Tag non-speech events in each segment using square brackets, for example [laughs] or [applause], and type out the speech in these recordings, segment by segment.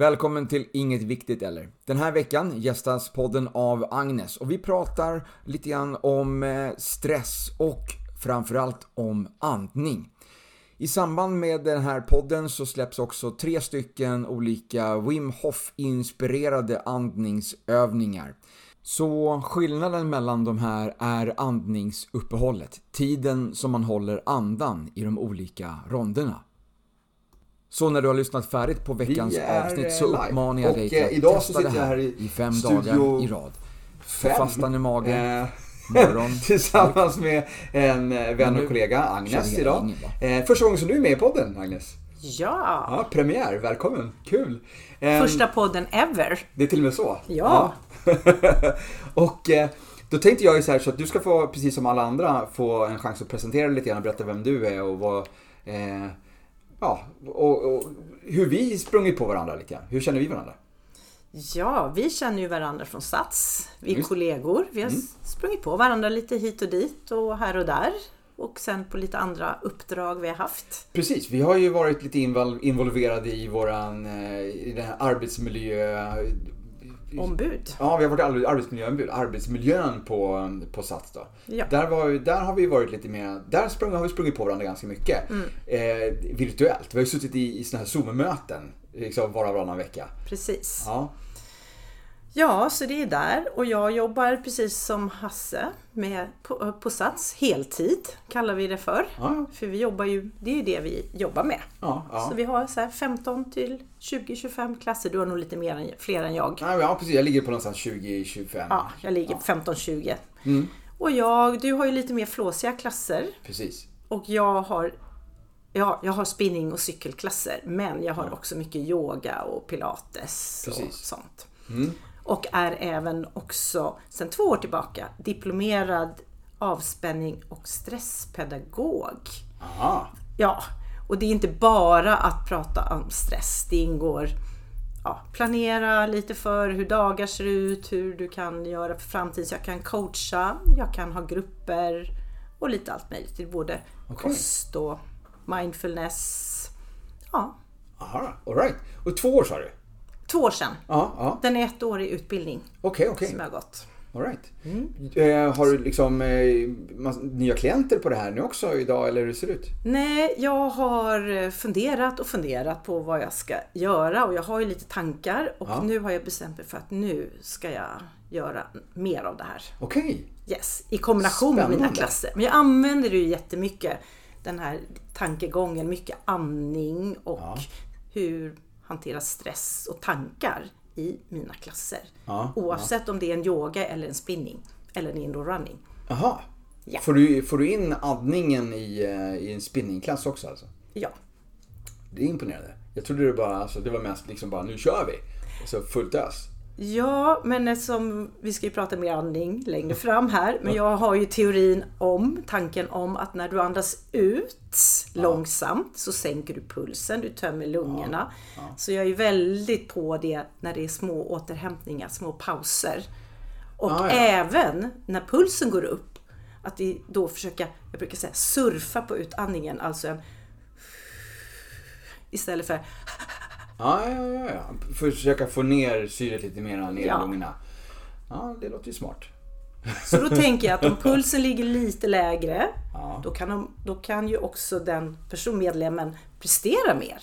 Välkommen till Inget Viktigt Eller. Den här veckan gästas podden av Agnes och vi pratar lite grann om eh, stress och framförallt om andning. I samband med den här podden så släpps också tre stycken olika Wim Hof-inspirerade andningsövningar. Så skillnaden mellan de här är andningsuppehållet, tiden som man håller andan i de olika ronderna. Så när du har lyssnat färdigt på veckans är, avsnitt så uppmanar jag dig eh, att idag så testa det sitter jag här i i fem dagar i rad. Fem. fastan i magen, Eh, morgon. [laughs] Tillsammans med en eh, vän och kollega, Agnes, idag. Eh, första gången som du är med i podden, Agnes. Ja, Ja, premiär, välkommen, kul. Eh, första podden ever. Det är till och med så? Ja. Ja. [laughs] och eh, då tänkte jag ju så här så att du ska få, precis som alla andra, få en chans att presentera dig lite grann och berätta vem du är och vad, eh, ja, och, och hur vi sprungit på varandra lite grann. Hur känner vi varandra? Ja, vi känner ju varandra från Sats. Vi är Visst. kollegor. Vi har sprungit på varandra lite hit och dit och här och där. Och sen på lite andra uppdrag vi har haft. Precis, vi har ju varit lite invol- involverade i våran, eh, i den här arbetsmiljö... Ombud. Ja, vi har varit ar- arbetsmiljöombud. Arbetsmiljön på, på Sats då. Ja. Där, var, där har vi varit lite mer, där sprung, har vi sprungit på varandra ganska mycket. Mm. Eh, virtuellt. Vi har ju suttit i, i sådana här Zoom-möten. Liksom var och varannan vecka. Precis. Ja, Ja, så det är där. Och jag jobbar precis som Hasse med, på, på Sats. Heltid kallar vi det för. Ja. För vi jobbar ju, det är ju det vi jobbar med. ja, ja. Så vi har så här 15 till 20-25 klasser. Du har nog lite mer än, fler än jag. Ja, precis. Jag ligger på någonstans 20-25. Ja, jag ligger på 15-20. Mm. Och jag, du har ju lite mer flåsiga klasser. Precis. Och jag har, ja, jag har spinning och cykelklasser. Men jag har också mycket yoga och pilates och Precis. sånt. Mm. Och är även också sedan två år tillbaka diplomerad avspänning och stresspedagog. Aha. Ja, och det är inte bara att prata om stress. Det ingår ja, planera lite för hur dagar ser ut, hur du kan göra för framtiden. Så jag kan coacha, jag kan ha grupper och lite allt möjligt. Det är både Okej. kost och mindfulness. Ja, Aha, all right. Och två år sa du? Två år sedan. Ja, ja. Den är ett år i utbildning Okej, okej. som jag har gått. All right. Eh, har du liksom eh, nya klienter på det här nu också idag eller hur det ser ut? Nej, jag har funderat och funderat på vad jag ska göra och jag har ju lite tankar och Ja. nu har jag bestämt mig för att nu ska jag göra mer av det här. Okej. Yes, i kombination med mina Spännande. klasser. Men jag använder det ju jättemycket, den här tankegången, mycket andning och Ja. hur hantera stress och tankar i mina klasser. Ja, Oavsett om det är en yoga eller en spinning eller en indoor running. Jaha. Ja. Får, du, får du in andningen i, eh, i en spinningklass också alltså? Ja, Det är imponerande. Jag trodde det bara, alltså, det var mest liksom bara nu kör vi. Och så fullt ös. Ja, men eftersom vi ska ju prata mer andning längre fram här. Men jag har ju teorin om, tanken om att när du andas ut långsamt så sänker du pulsen, du tömmer lungorna. Så jag är ju väldigt på det när det är små återhämtningar, små pauser. Och ja. även när pulsen går upp, att då försöka, jag brukar säga surfa på utandningen, alltså en istället för Ja, ja, ja. ja. Försöka få ner syret lite mer ner Ja. i lungorna. Ja, det låter ju smart. Så då tänker jag att om [laughs] pulsen ligger lite lägre, Ja. då, kan de, då kan ju också den personmedlemmen prestera mer.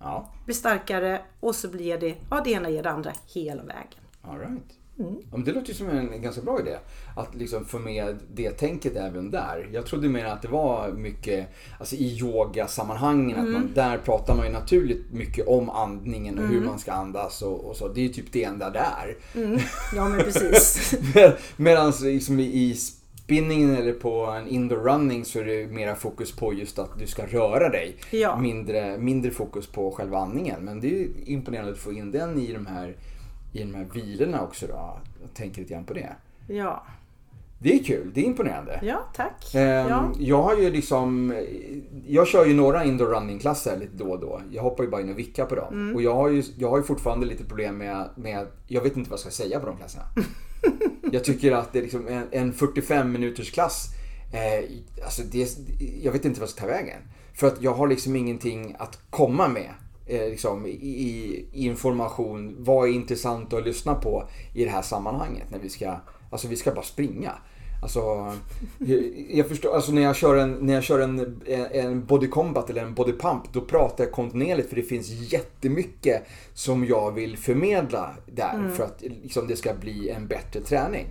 Ja, Bli starkare och så blir det, ja det ena ger det andra hela vägen. all right. Mm. Ja, det låter ju som en ganska bra idé. Att liksom få med det tänket även där. Jag trodde mer att det var mycket, alltså i yogasammanhangen, att Mm. man, där pratar man ju naturligt mycket om andningen och hur man ska andas och, och så. Det är ju typ det enda det är. Ja men [laughs] precis. [laughs] Medan liksom i- i spinningen eller på en indoor running så är det mera fokus på just att du ska röra dig. Ja. Mindre, mindre fokus på själva andningen. Men det är ju imponerande att få in den i de här, i de här vilorna också då. Jag tänker lite grann på det. Ja, Det är kul, det är imponerande. ja tack. Ehm, Ja. Jag har ju liksom, jag kör ju några indoor running klasser lite då och då. Jag hoppar ju bara in och vickar på dem. Mm. Och jag har, ju, jag har ju fortfarande lite problem med, med, jag vet inte vad jag ska säga på de klasserna. [laughs] jag tycker att det är liksom en, en 45 minuters klass, eh, alltså det, jag vet inte vad jag ska ta vägen. För att jag har liksom ingenting att komma med liksom, i, i information. Vad är intressant att lyssna på i det här sammanhanget när vi ska, alltså vi ska bara springa. Alltså, jag förstår, alltså när jag kör, en, när jag kör en, en body combat eller en body pump då pratar jag kontinuerligt för det finns jättemycket som jag vill förmedla där Mm. för att liksom, det ska bli en bättre träning.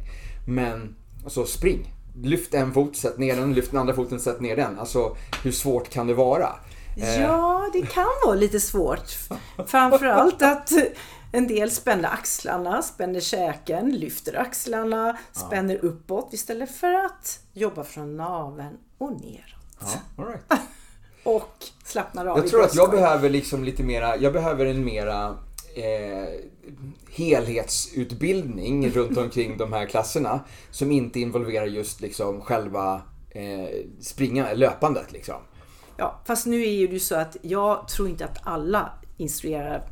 Men alltså spring. Lyft en fot, sätt ner den. Lyft den andra foten, sätt ner den. Alltså hur svårt kan det vara? Eh, Ja, det kan vara lite svårt. Framförallt att en del spänner axlarna, spänner käken, lyfter axlarna, spänner uppåt istället för att jobba från naveln och neråt. Ja, right. [laughs] Och slappnar av Jag tror att jag behöver liksom lite mera, jag behöver en mera eh, helhetsutbildning runt omkring de här klasserna. Som inte involverar just liksom själva eh, springa, löpandet liksom. Ja, fast nu är ju det så att jag tror inte att alla instruerar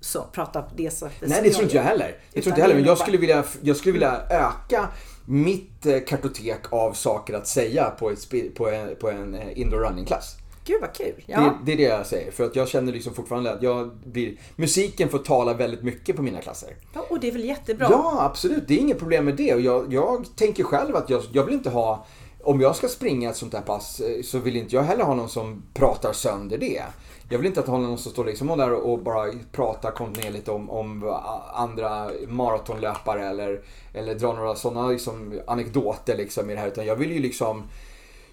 så, pratar på det sättet Nej det tror inte jag heller. Det tror inte jag heller. Men jag skulle vilja, jag skulle vilja öka mitt eh, kartotek av saker att säga på, ett, på en, på en eh, indoor running-klass. Gud vad kul! Ja. Det, det är det jag säger. För att jag känner liksom fortfarande att jag blir... Musiken får tala väldigt mycket på mina klasser. ja, och det är väl jättebra? Ja, absolut. Det är inget problem med det. Och jag, jag tänker själv att jag, jag vill inte ha... Om jag ska springa ett sånt här pass eh, så vill inte jag heller ha någon som pratar sönder det. Jag vill inte att ha någon som står liksom där och bara pratar kontinuerligt om, om andra maratonlöpare eller, eller drar några sådana liksom anekdoter liksom i det här. Utan jag vill ju liksom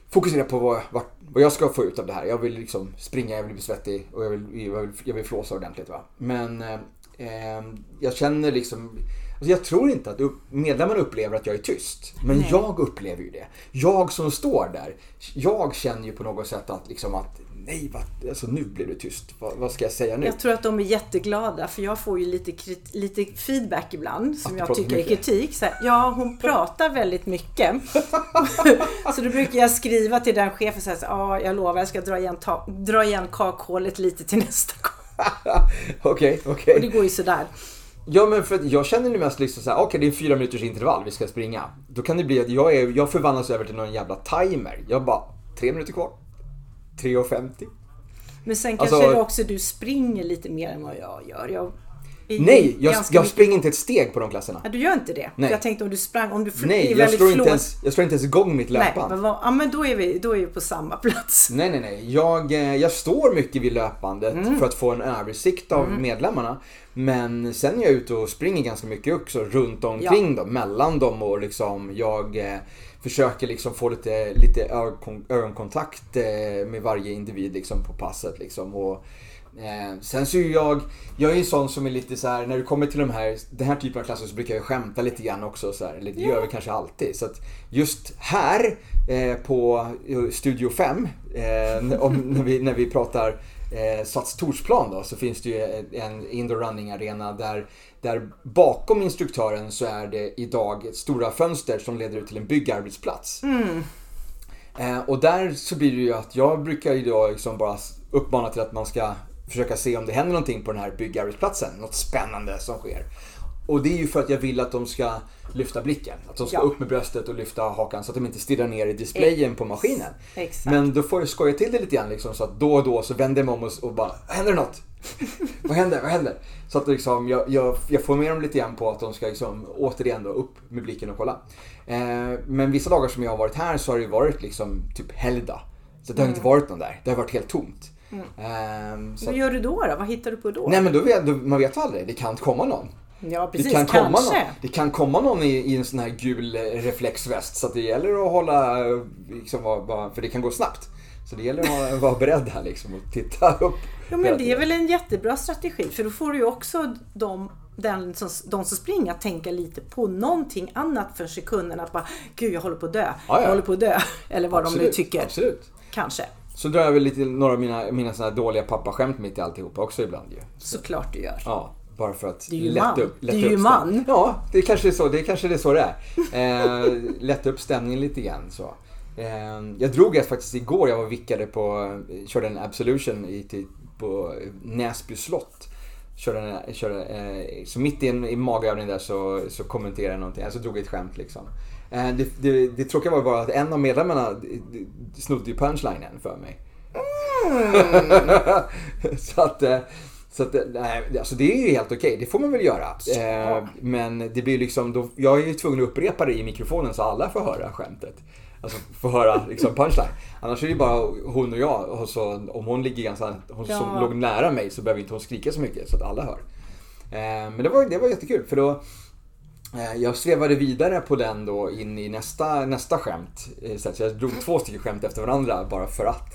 fokusera på vad, vad, vad jag ska få ut av det här. Jag vill liksom springa, jag vill bli svettig och jag vill, jag vill, jag vill flåsa ordentligt. Va? Men eh, eh jag känner liksom, jag tror inte att medlemmarna upplever att jag är tyst. Men Nej. jag upplever ju det. Jag som står där, jag känner ju på något sätt att liksom att nej, vad, alltså nu blev det tyst. Vad, vad ska jag säga nu? Jag tror att de är jätteglada för jag får ju lite, krit- lite feedback ibland som du jag tycker är mycket. kritik. Så här, ja, hon [laughs] pratar väldigt mycket. [laughs] så då brukar jag skriva till den chefen så här, så, ja, jag lovar jag ska dra igen, ta, dra igen kakhålet lite till nästa gång. [laughs] Okej, okej. Och det går ju sådär. Ja men för att jag känner nu mest liksom såhär, okej det är en fyra minuters intervall vi ska springa. Då kan det bli att jag, är, jag förvandlas över till någon jävla timer. Jag bara, tre minuter kvar. 3.50. Men sen Alltså- kanske det också du springer lite mer än vad jag gör. Jag ju Nej, jag, jag springer inte ett steg på de klasserna. Ja, du gör inte det? Nej. Jag tänkte om du sprang, om du Nej, jag slår, inte ens, jag slår inte ens igång mitt Nej, löpband. men, vad, ja, men då, är vi, då är vi på samma plats. Nej, nej, nej. Jag, eh, jag står mycket vid löpbandet Mm. för att få en översikt av medlemmarna. Men sen är jag ute och springer ganska mycket också runt omkring dem, mellan dem och liksom jag eh, försöker liksom få lite, lite ögon, ögonkontakt eh, med varje individ liksom på passet liksom. Och, eh, sen så är jag, jag är ju sån som är lite så här när det kommer till de här, den här typen av klasser så brukar jag skämta lite grann också så här, eller det gör jag kanske alltid. Så att just här eh, på eh, Studio 5, eh, om, när, vi, när vi pratar eh, Sats Torsplan då, så finns det ju en- indoor running arena där, där bakom instruktören så är det idag stora fönster som leder ut till en byggarbetsplats. Eh, och där så blir det ju att jag brukar ju då liksom bara uppmana till att man ska försöka se om det händer någonting på den här byggarbetsplatsen. Något spännande som sker. Och det är ju för att jag vill att de ska lyfta blicken. Att de ska Ja. upp med bröstet och lyfta hakan så att de inte stirrar ner i displayen på maskinen. Exakt. Men då får jag skoja till det lite grann liksom, så att då och då så vänder jag mig om och, och bara Händer det något? [laughs] Vad händer? Vad händer? Så att liksom, jag, jag, jag får med dem lite grann på att de ska liksom, återigen då upp med blicken och kolla. Eh, men vissa dagar som jag har varit här så har det varit liksom typ helgdag. Så det har inte varit någon där. Det har varit helt tomt. Eh, så Vad gör du då, då? Vad hittar du på då? nej men då vet, då, man vet aldrig. Det kan komma någon. ja, precis. det, kan komma någon, kanske. det kan komma någon i, i en sån här gul eh, reflexväst. Så det gäller att hålla, eh, liksom, för det kan gå snabbt. Så det gäller att vara- beredd här liksom och titta upp. Ja, men det är väl en jättebra strategi för då får du ju också de, den som, de som springer att tänka lite på någonting annat för sekunden. Att bara, gud jag håller på att dö. Ja, ja. Jag håller på att dö. [laughs] Eller vad de nu Absolut, tycker. Absolut. Kanske. Så drar jag väl lite några av mina, mina såna här dåliga pappaskämt mitt i alltihopa också ibland ju. Såklart du gör. Ja, bara för att är lätta man. upp, Du är ju man. Ja, det kanske är så det, kanske är, så det är. Eh, lätta upp stämningen lite grann så. Eh, jag drog ett faktiskt igår, jag var vickade på, körde en absolution i, till, på Näsby slott. Körde, en- körde, eh, så mitt i en i magövningen där så, så kommenterade jag någonting, alltså drog ett skämt liksom. Eh, det, det, det tråkiga var bara att en av medlemmarna eh, snodde ju punchlinen för mig. [laughs] så att, eh, Så att, nej, alltså det är ju helt okej, det får man väl göra. Eh, men det blir liksom, då, jag är ju tvungen att upprepa det i mikrofonen så alla får höra skämtet. Alltså få höra liksom punchline. Annars är det ju bara hon och jag. Och så, om hon ligger ganska, hon Ja. som låg nära mig så behöver inte hon skrika så mycket så att alla hör. Eh, men det var, det var jättekul för då eh, jag svävade vidare på den då in i nästa, nästa skämt. eh, Så jag drog två stycken skämt efter varandra bara för att.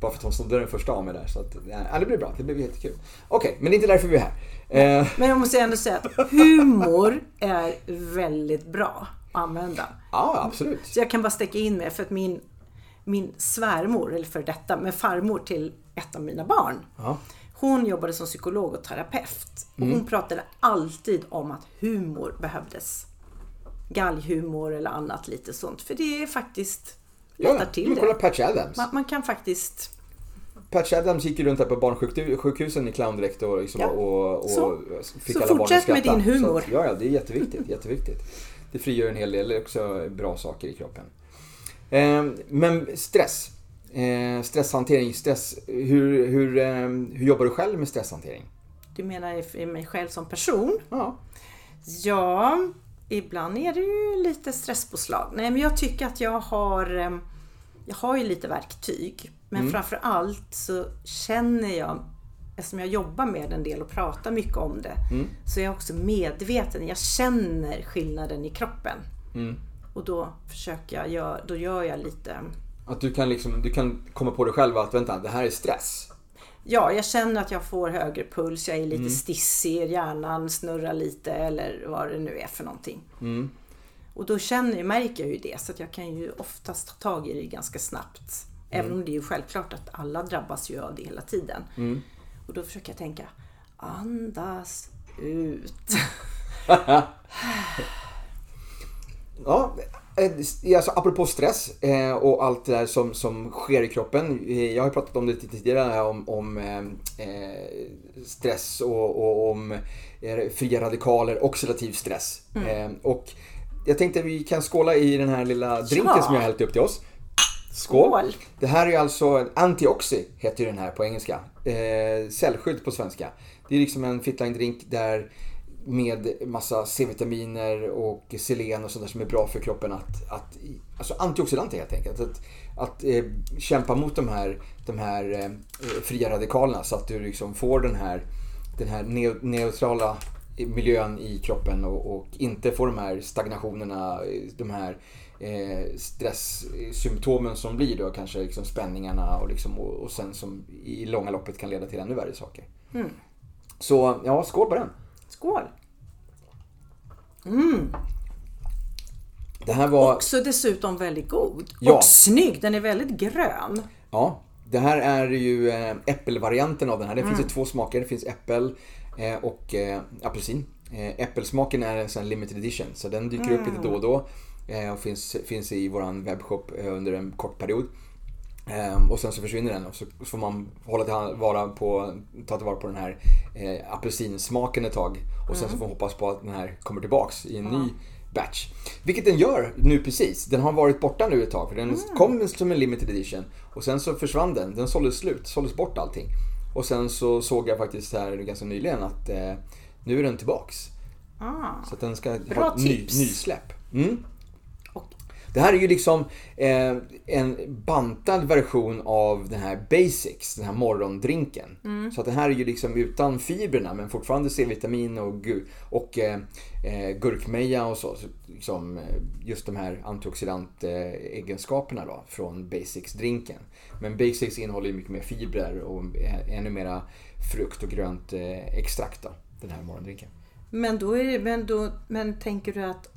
Bara för att hon snodde den första av mig där. Så att, ja, det blir bra, det blir jättekul. Okej, men det är inte därför vi är här. Eh, Men jag måste ändå säga att humor är väldigt bra att använda. ja, absolut. Så jag kan bara sticka in med för att min, min svärmor, eller för detta, men farmor till ett av mina barn. Ja. Hon jobbade som psykolog och terapeut. Och Mm. hon pratade alltid om att humor behövdes. Galghumor eller annat lite sånt. För det är faktiskt lättar till men kolla det. Patch Adams. Man, man kan faktiskt... Patch Adams gick ju runt där på barnsjukhusen i clowndräkt och, liksom, Ja. och, och Så. fick Så alla barn fortsätt att skratta. med din humor. Så att, ja, ja, det är jätteviktigt. jätteviktigt. Det frigör en hel del, också bra saker i kroppen. Eh, men stress. Eh, stresshantering, stress. Hur, hur, eh, hur jobbar du själv med stresshantering? Du menar i mig själv som person? Ja. Ja, ibland är det ju lite stresspåslag. Nej, men jag tycker att jag har, eh, jag har ju lite verktyg. Men Mm. framför allt så känner jag, eftersom jag jobbar med en del och pratar mycket om det, Mm. så är jag också medveten. Jag känner skillnaden i kroppen. Mm. Och då försöker jag, då gör jag lite Att du kan, liksom, du kan komma på dig själv att vänta, det här är stress. Ja, jag känner att jag får högre puls, jag är lite Mm. stissig, hjärnan snurrar lite eller vad det nu är för någonting. Mm. Och då känner, märker jag ju det, så att jag kan ju oftast ta tag i det ganska snabbt. Även om det är ju självklart att alla drabbas ju av det hela tiden. Mm. Och då försöker jag tänka, andas ut. [laughs] Ja, alltså apropå stress eh, och allt det där som, som sker i kroppen. Eh, Jag har pratat om det lite tidigare om, om eh, eh, stress och, och om eh, fria radikaler, oxidativ stress. Eh, och jag tänkte vi kan skåla i den här lilla drinken Ja. som jag har hällt upp till oss. Skål! Skål. Det här är alltså Antioxy, heter ju den här på engelska. Eh, cellskydd på svenska. Det är liksom en fitline-drink där med massa C-vitaminer och selen och sånt där som är bra för kroppen att, att alltså antioxidanter helt enkelt. Att, att eh, kämpa mot de här, de här eh, fria radikalerna så att du liksom får den här, den här neu- neutrala miljön i kroppen och, och inte får de här stagnationerna, de här eh, stresssymptomen som blir då kanske liksom spänningarna och, liksom, och, och sen som i långa loppet kan leda till ännu värre saker. Så ja, skål på den! Skål! Det här var... Också dessutom väldigt god. Ja. Och snygg, den är väldigt grön. Ja, det här är ju eh, äppelvarianten av den här. Det finns ju två smaker. Det finns äppel eh, och eh, apelsin. Äppelsmaken är en sån limited edition så den dyker upp lite då och då. Och finns, finns i våran webbshop under en kort period. Eh, och sen så försvinner den och så får man hålla till vara på, ta tillvara på den här eh, apelsinsmaken ett tag. Och sen så får man hoppas på att den här kommer tillbaks i en ny batch. Vilket den gör nu precis. Den har varit borta nu ett tag för den kom som en limited edition. Och sen så försvann den. Den såldes slut, såldes bort allting. Och sen så såg jag faktiskt här ganska nyligen att eh, nu är den tillbaks. Ah. Så att den ska Bra ha ett ny, nysläpp. Mm. Det här är ju liksom eh, en bantad version av den här Basics, den här morgondrinken. Så att det här är ju liksom utan fibrerna men fortfarande C-vitamin och, och eh, eh, gurkmeja och så. så liksom, eh, just de här antioxidant-egenskaperna då från Basics-drinken. Men Basics innehåller ju mycket mer fibrer och eh, ännu mera frukt och grönt eh, extrakt då, den här morgondrinken. Men då är det, men då, men tänker du att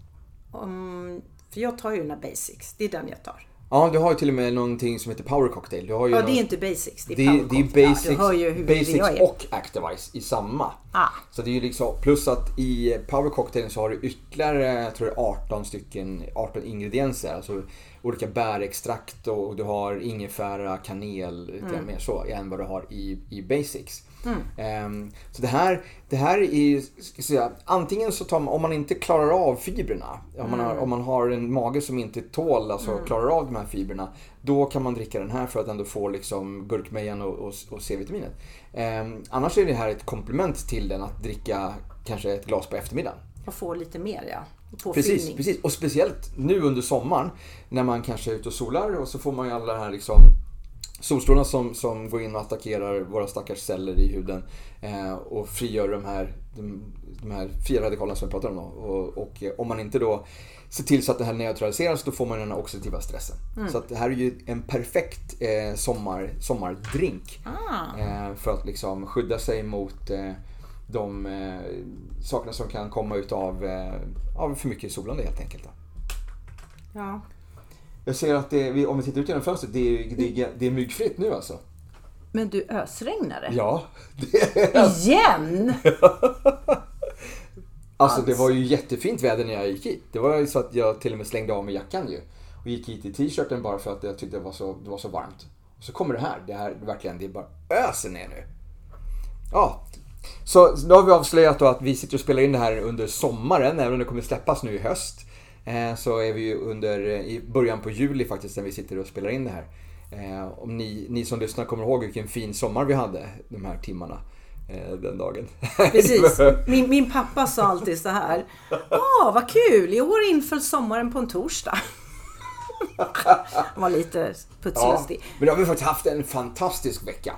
om, för jag tar ju den här basics, det är den jag tar. Ja, du har ju till och med någonting som heter Power Cocktail. Du har ju Ja, någon- det är inte basics, det är Det, det är basics, hur basics och Activise i samma. Ah. Så det är ju liksom, plus att i Power Cocktail så har du ytterligare, jag tror det är 18 stycken, 18 ingredienser. Alltså olika bärextrakt och du har ingefära, kanel, lite Mm. mer så än vad du har i, i Basics. Ehm, så det här, det här är jag säga, antingen så tar man, om man inte klarar av fibrerna, om man, har, om man har en mage som inte tål, alltså klarar av de här fibrerna, då kan man dricka den här för att ändå få liksom gurkmejan och, och, och C-vitaminet. Ehm, annars är det här ett komplement till den att dricka kanske ett glas på eftermiddagen. Och få lite mer ja. Precis, Påfyllning. precis. Och speciellt nu under sommaren när man kanske är ute och solar och så får man ju alla de här liksom solstrålarna som, som går in och attackerar våra stackars celler i huden eh, och frigör de här, de, de här fria radikalerna som jag pratar om. Då. Och, och eh, om man inte då ser till så att det här neutraliseras då får man den här oxidativa stressen. Så att det här är ju en perfekt eh, sommar, sommardrink. Ah. Eh, för att liksom skydda sig mot eh, de eh, sakerna som kan komma utav av för mycket solande helt enkelt. Då. Ja. Jag ser att det, om vi tittar ut genom fönstret, det är, det är, det är myggfritt nu alltså. Men du, ösregnar [laughs] det? [laughs] Ja. Igen? alltså det var ju jättefint väder när jag gick hit. Det var ju så att jag till och med slängde av mig jackan ju. Och gick hit i t-shirten bara för att jag tyckte det var så, det var så varmt. Och så kommer det här. Det här verkligen, det är bara öser ner nu. Ja. Så då har vi avslöjat då att vi sitter och spelar in det här under sommaren, även om det kommer släppas nu i höst. Eh, så är vi ju under, eh, i början på juli faktiskt, när vi sitter och spelar in det här. Eh, om ni, ni som lyssnar kommer ihåg vilken fin sommar vi hade de här timmarna den dagen. Precis. [laughs] Min, min pappa sa alltid så här. Åh, vad kul! I år inföll sommaren på en torsdag. [laughs] Han var lite Ja, putslustig. men då har vi faktiskt haft en fantastisk vecka.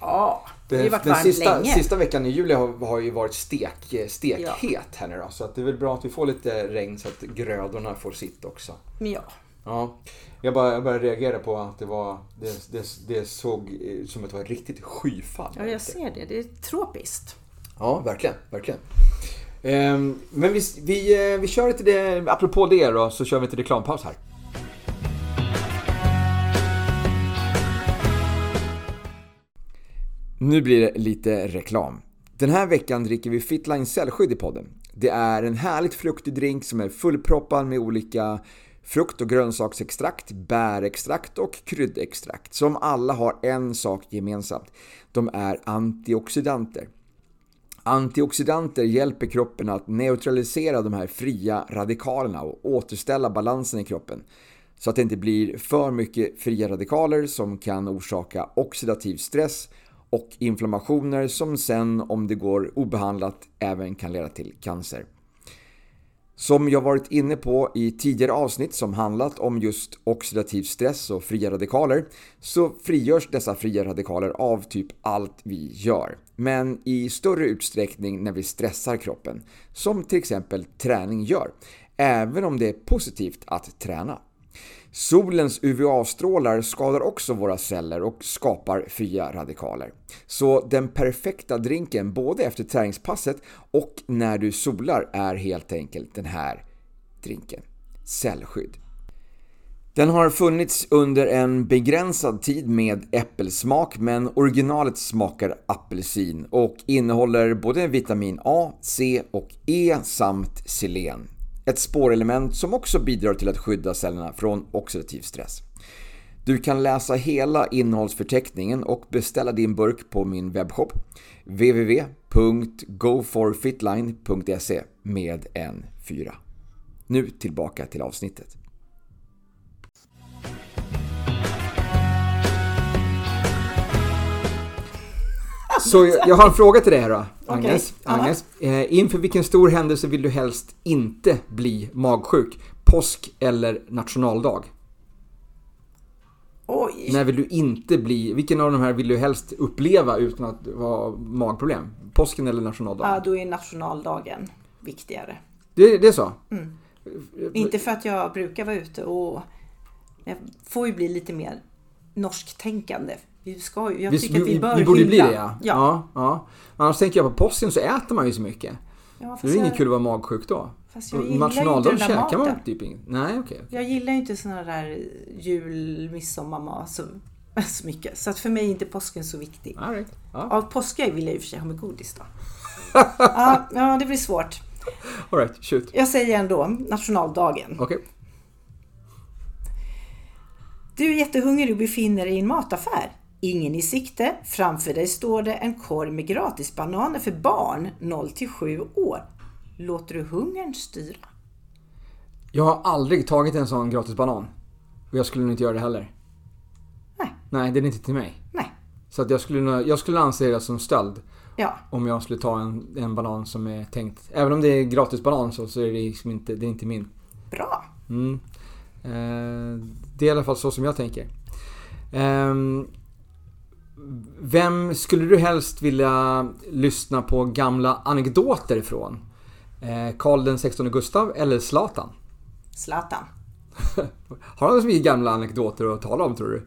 Ja, det har ju varit den varmt sista, länge. sista veckan i juli har, har ju varit stek, stekhet Ja. här nu då. Så att det är väl bra att vi får lite regn så att grödorna får sitt också. Ja. Ja, jag bara, jag bara reagerade på att det var, det, det, det såg eh, som att det var riktigt skyfall. ja, jag ser det. Det är tropiskt. Ja, verkligen, verkligen. Ehm, men vi, vi, eh, vi kör lite det, apropå det då, så kör vi lite reklampaus här. Nu blir det lite reklam. Den här veckan dricker vi Fitline cellskydd i podden. Det är en härligt fruktig drink som är fullproppad med olika frukt och grönsaksextrakt, bärextrakt och kryddextrakt som alla har en sak gemensamt. De är antioxidanter. Antioxidanter hjälper kroppen att neutralisera de här fria radikalerna och återställa balansen i kroppen. Så att det inte blir för mycket fria radikaler som kan orsaka oxidativ stress och inflammationer som sen om det går obehandlat även kan leda till cancer. Som jag varit inne på i tidigare avsnitt som handlat om just oxidativ stress och fria radikaler så frigörs dessa fria radikaler av typ allt vi gör. Men i större utsträckning när vi stressar kroppen, som till exempel träning gör. Även om det är positivt att träna. Solens UVA-strålar skadar också våra celler och skapar fria radikaler. Så den perfekta drinken både efter träningspasset och när du solar är helt enkelt den här drinken. Cellskydd. Den har funnits under en begränsad tid med äppelsmak men originalet smakar apelsin och innehåller både vitamin A, C och E samt selen. Ett spårelement som också bidrar till att skydda cellerna från oxidativ stress. Du kan läsa hela innehållsförteckningen och beställa din burk på min webbshop www.goforfitline.se med en 4. Nu tillbaka till avsnittet. Så jag, jag har en fråga till dig här då, Agnes. Okej, Agnes. Eh, inför vilken stor händelse vill du helst inte bli magsjuk? Påsk eller nationaldag? Oj! När vill du inte bli, vilken av de här vill du helst uppleva utan att ha magproblem? Påsken eller nationaldagen? Ja, då är nationaldagen viktigare. Det, det är så? Inte för att jag brukar vara ute och jag får ju bli lite mer norsktänkande. Vi, ska, ju- jag Vi, tycker att vi vi, bör vi borde ju bli hylla. det ja. Ja. ja. ja. Annars tänker jag på påsken så äter man ju så mycket. ja Det är ju inget jag, kul att vara magsjuk då. Fast jag gillar ju inte Nationaldagen den där käkar man maten. typ inget. Nej okej. okej. jag gillar ju inte såna där jul, midsommarmat så, så mycket. Så att för mig är inte påsken så viktig. All right. Ja. Av påskägg vill jag i och för sig ha med godis då. [laughs] ja, ja, det blir svårt. All right, shoot. Jag säger ändå nationaldagen. Okej. Du är jättehungrig och befinner dig i en mataffär. Ingen i sikte. Framför dig står det en korg med gratisbananer för barn 0 till 7 år. Låter du hungern styra? Jag har aldrig tagit en sån gratis banan. Och jag skulle nog inte göra det heller. Nej. Nej, den är inte till mig. Nej. Så att jag skulle, jag skulle anse det som stöld. Ja. Om jag skulle ta en, en banan som är tänkt. Även om det är gratis banan så, så är det liksom inte, det är inte min. Bra. Mm. Eh, det är i alla fall så som jag tänker. Ehm, vem skulle du helst vilja lyssna på gamla anekdoter ifrån? Eh, Karl den 16 Gustav eller Zlatan? Zlatan. [laughs] Har han så mycket gamla anekdoter att tala om tror du?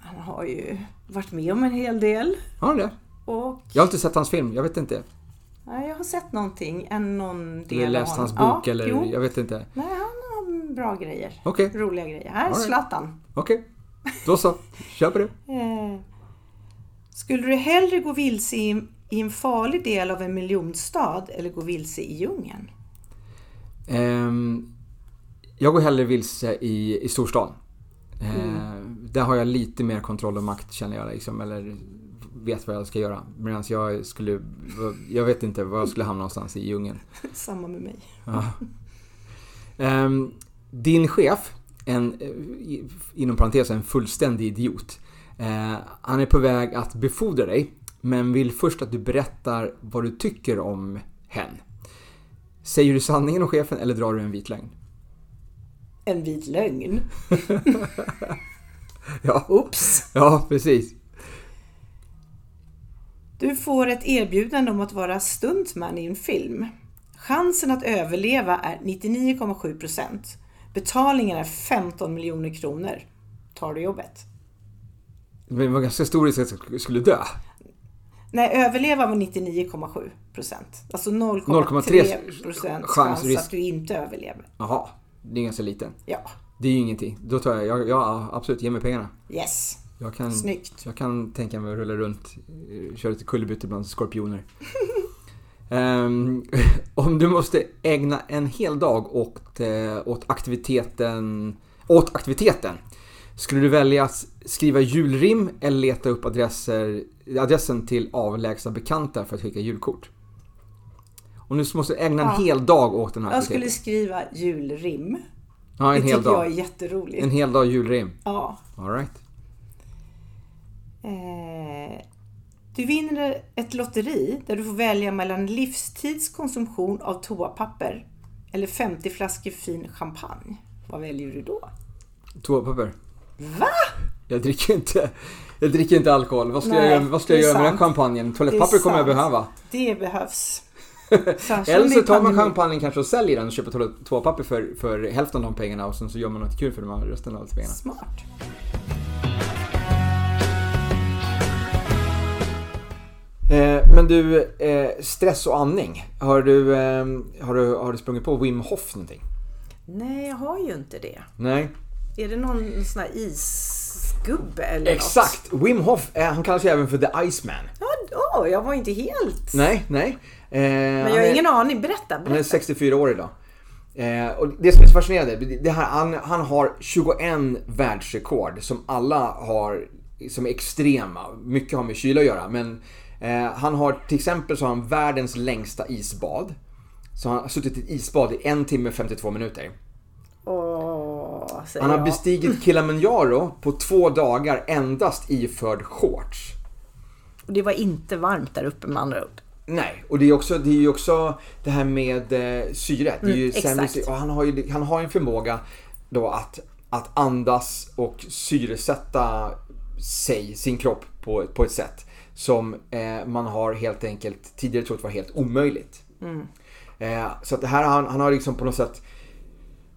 Han har ju varit med om en hel del. Har han det? Och Jag har inte sett hans film, jag vet inte. ja, jag har sett någonting, en någon del Eller läst hans bok ja, eller Jo. jag vet inte. Nej, han har bra grejer. Okej, Roliga grejer. Här är All right. Zlatan. okej. Då så, kör på det. Skulle du hellre gå vilse i, i en farlig del av en miljonstad eller gå vilse i djungeln? Ehm, jag går hellre vilse i, i storstan. Ehm, Där har jag lite mer kontroll och makt känner jag liksom, eller vet vad jag ska göra. Medan jag skulle, jag vet inte var jag skulle hamna någonstans i djungeln. [laughs] Samma med mig. Ja. Ehm, din chef, en, inom parentes en fullständig idiot. Eh, han är på väg att befordra dig, men vill först att du berättar vad du tycker om hen. Säger du sanningen om chefen eller drar du en vit lögn? En vit lögn. [laughs] Ja, Oops! ja precis. Du får ett erbjudande om att vara stuntman i en film. Chansen att överleva är 99,7 procent. Betalningen är 15 miljoner kronor. Tar du jobbet? Men det var ganska stor risk att jag skulle dö. Nej, överleva var 99,7 procent. Alltså 0,3 0,3 procent chans, risk. att du inte överlever. Jaha, det är ganska liten. Ja, Det är ju ingenting. Då tar jag, jag, ja absolut, ge mig pengarna. yes. Jag kan, Snyggt. Jag kan tänka mig att rulla runt, eh, köra lite kullerbyttor bland skorpioner. [laughs] Ehm, [laughs] om du måste ägna en hel dag åt, eh, åt aktiviteten, åt aktiviteten. Skulle du välja att skriva julrim eller leta upp adresser, adressen till avlägsna bekanta för att skicka julkort? Om du måste ägna en Ja. hel dag åt den här Jag skulle skriva julrim. Ja, Det en hel tycker jag är dag. jätteroligt. En hel dag julrim. Ja. All right. Eh, du vinner ett lotteri där du får välja mellan livstidskonsumtion av toapapper eller 50 flaskor fin champagne. Vad väljer du då? Toapapper. Va? Jag dricker inte, jag dricker inte alkohol. Vad ska Nej, jag, göra- vad ska jag göra med den champagnen? Toalettpapper kommer jag behöva. Det behövs. [laughs] Eller så tar man champagnen kanske och säljer den och köper toalett- toapapper för, för hälften av de pengarna och sen så gör man något kul för de här resten av pengarna. Smart. Eh, men du, eh, stress och andning. Har du, eh, har, du, har du sprungit på Wim Hof någonting? Nej, jag har ju inte det. Nej. Är det någon sån här isgubbe eller Exakt! Wim Hof, eh, han kallas ju även för The Iceman. något? Ja, åh, jag var inte helt... Nej, nej. Eh, Men jag har ingen aning. Berätta, Han är berätta. 64 år idag. Eh, och det som är så fascinerande, det här, han, han har 21 världsrekord som alla har, som är extrema. Mycket har med kyla att göra, men eh, han har till exempel så har han världens längsta isbad. Så han har suttit i ett isbad i en timme och 52 minuter. Säger Han har jag. bestigit Kilimanjaro på två dagar endast iförd shorts. Och det var inte varmt där uppe med andra ord. Nej, och det är, också, det är ju också det här med eh, syret. Det är ju Mm, sämre exakt. syre. Och han har ju han har ju en förmåga då att, att andas och syresätta sig, sin kropp på, på ett sätt som eh, man har helt enkelt tidigare trott var helt omöjligt. Eh, så att det här, han, han har liksom på något sätt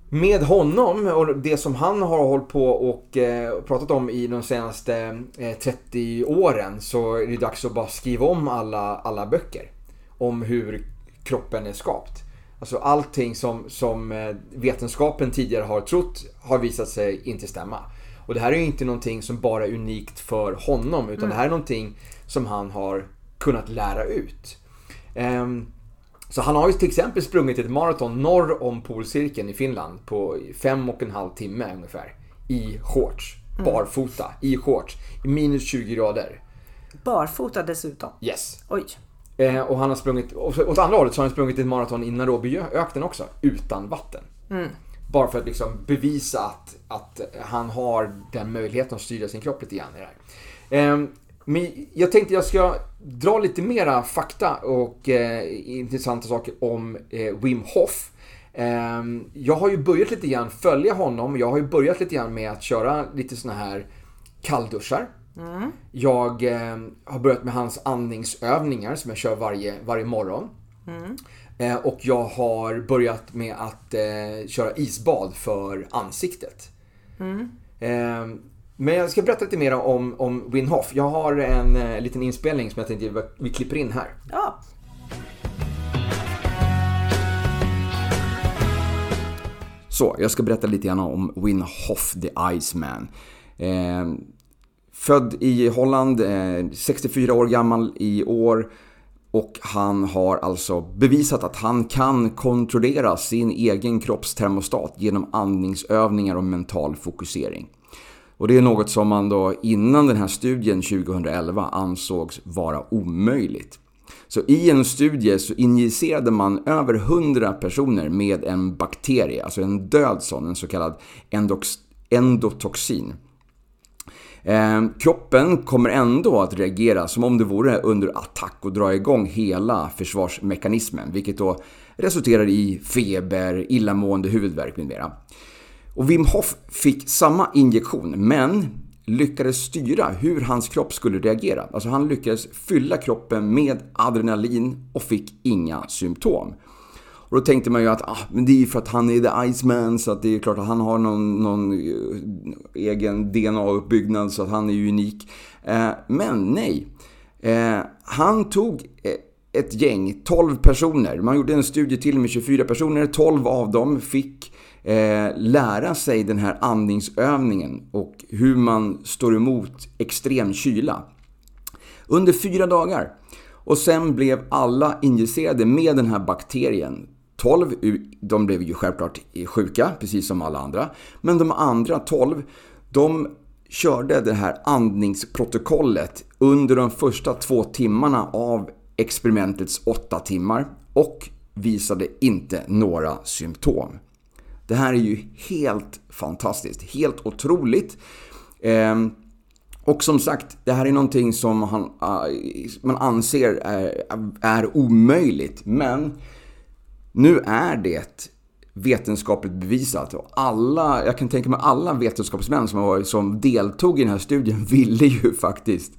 med honom och det som han har hållit på och eh, pratat om i de senaste eh, 30 åren så är det dags att bara skriva om alla, alla böcker. Om hur kroppen är skapt. Alltså allting som, som eh, vetenskapen tidigare har trott har visat sig inte stämma. Och det här är ju inte någonting som bara är unikt för honom utan det här är någonting som han har kunnat lära ut. Ehm, så han har ju till exempel sprungit ett maraton norr om polcirkeln i Finland på fem och en halv timme ungefär. I shorts. barfota i shorts i minus 20 grader. Barfota dessutom. Yes. Oj. Eh, och han har sprungit, och åt andra hållet så har han sprungit ett maraton i Nairobiöknen också, utan vatten. Bara för att liksom bevisa att, att han har den möjligheten att styra sin kropp lite grann i det här. Eh, men jag tänkte jag ska dra lite mera fakta och eh, intressanta saker om eh, Wim Hof. Eh, jag har ju börjat lite grann följa honom. Jag har ju börjat lite grann med att köra lite såna här kallduschar. Jag eh, har börjat med hans andningsövningar som jag kör varje, varje morgon. Eh, och jag har börjat med att eh, köra isbad för ansiktet. Eh, men jag ska berätta lite mer om, om Wim Hof. Jag har en eh, liten inspelning som jag tänkte vi- klipper in här. Ja. Så, jag ska berätta lite grann om Wim Hof the Iceman. Eh, född i Holland, eh, 64 år gammal i år. Och han har alltså bevisat att han kan kontrollera sin egen kroppstermostat genom andningsövningar och mental fokusering. Och det är något som man då innan den här studien 2011 ansågs vara omöjligt. Så i en studie så injicerade man över 100 personer med en bakterie, alltså en död sån, en så kallad endox- endotoxin. Eh, kroppen kommer ändå att reagera som om det vore under attack och dra igång hela försvarsmekanismen, vilket då resulterar i feber, illamående, huvudvärk med mera. Och Wim Hof fick samma injektion, men lyckades styra hur hans kropp skulle reagera. Alltså han lyckades fylla kroppen med adrenalin och fick inga symptom. Och då tänkte man ju att ah, men det är ju för att han är the Iceman så att det är klart att han har någon, någon eh, egen DNA-uppbyggnad så att han är ju unik. Eh, men nej. Eh, han tog eh, ett gäng, 12 personer. Man gjorde en studie till med 24 personer. 12 av dem fick eh, lära sig den här andningsövningen och hur man står emot extrem kyla. Under fyra dagar. Och sen blev alla injicerade med den här bakterien. 12, de blev ju självklart sjuka, precis som alla andra. Men de andra 12, de körde det här andningsprotokollet under de första två timmarna av experimentets åtta timmar och visade inte några symptom. Det här är ju helt fantastiskt, helt otroligt. Ehm, och som sagt, det här är någonting som han, ah, man anser är, är omöjligt. Men nu är det vetenskapligt bevisat. Och alla, jag kan tänka mig alla vetenskapsmän som, har, som deltog i den här studien [laughs] ville ju faktiskt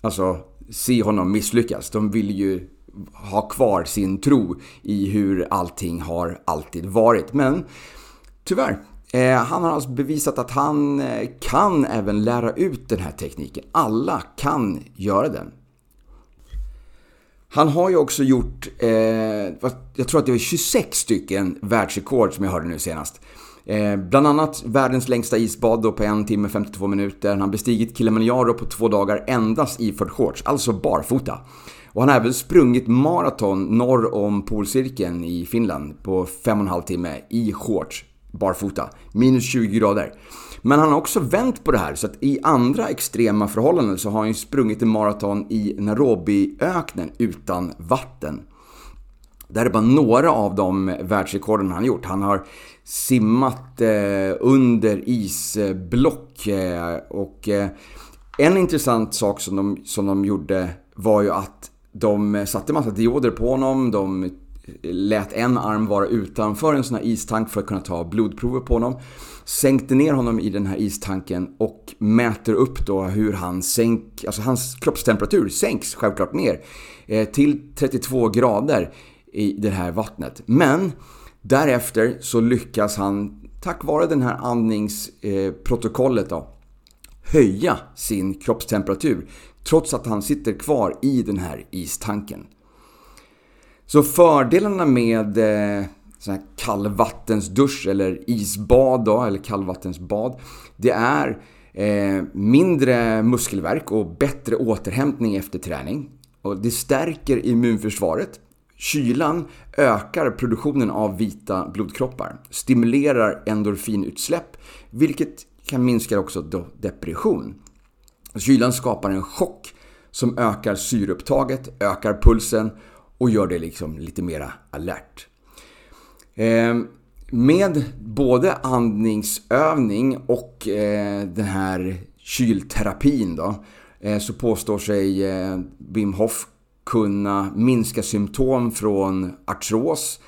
alltså, se honom misslyckas. De ville ju ha kvar sin tro i hur allting har alltid varit. Men tyvärr, eh, han har alltså bevisat att han eh, kan även lära ut den här tekniken. Alla kan göra den. Han har ju också gjort, eh, jag tror att det var 26 stycken världsrekord som jag hörde nu senast. Eh, bland annat världens längsta isbad då på en timme 52 minuter. Han har bestigit Kilimanjaro på två dagar endast iförd shorts, alltså barfota. Och han har även sprungit maraton norr om polcirkeln i Finland på fem och en halv timme i shorts, barfota, minus 20 grader. Men han har också vänt på det här, så att i andra extrema förhållanden så har han ju sprungit en maraton i Nairobiöknen utan vatten. Det här är bara några av de världsrekorden han gjort. Han har simmat eh, under isblock eh, och eh, en intressant sak som de, som de gjorde var ju att de satte massa dioder på honom. De lät en arm vara utanför en sån här istank för att kunna ta blodprover på honom. Sänkte ner honom i den här istanken och mäter upp då hur han sänk, alltså hans kroppstemperatur sänks självklart ner eh, till 32 grader i det här vattnet. Men därefter så lyckas han, tack vare den här andningsprotokollet då, höja sin kroppstemperatur trots att han sitter kvar i den här istanken. Så fördelarna med eh, sån här kallvattensdusch eller isbad då, eller kallvattensbad, det är eh, mindre muskelvärk och bättre återhämtning efter träning. Och det stärker immunförsvaret. Kylan ökar produktionen av vita blodkroppar, stimulerar endorfinutsläpp, vilket kan minska också depression. Kylan skapar en chock som ökar syreupptaget, ökar pulsen och gör det liksom lite mera alert. Ehm, med både andningsövning och eh, den här kylterapin då, eh, så påstår sig eh, Wim Hof kunna minska symptom från artros,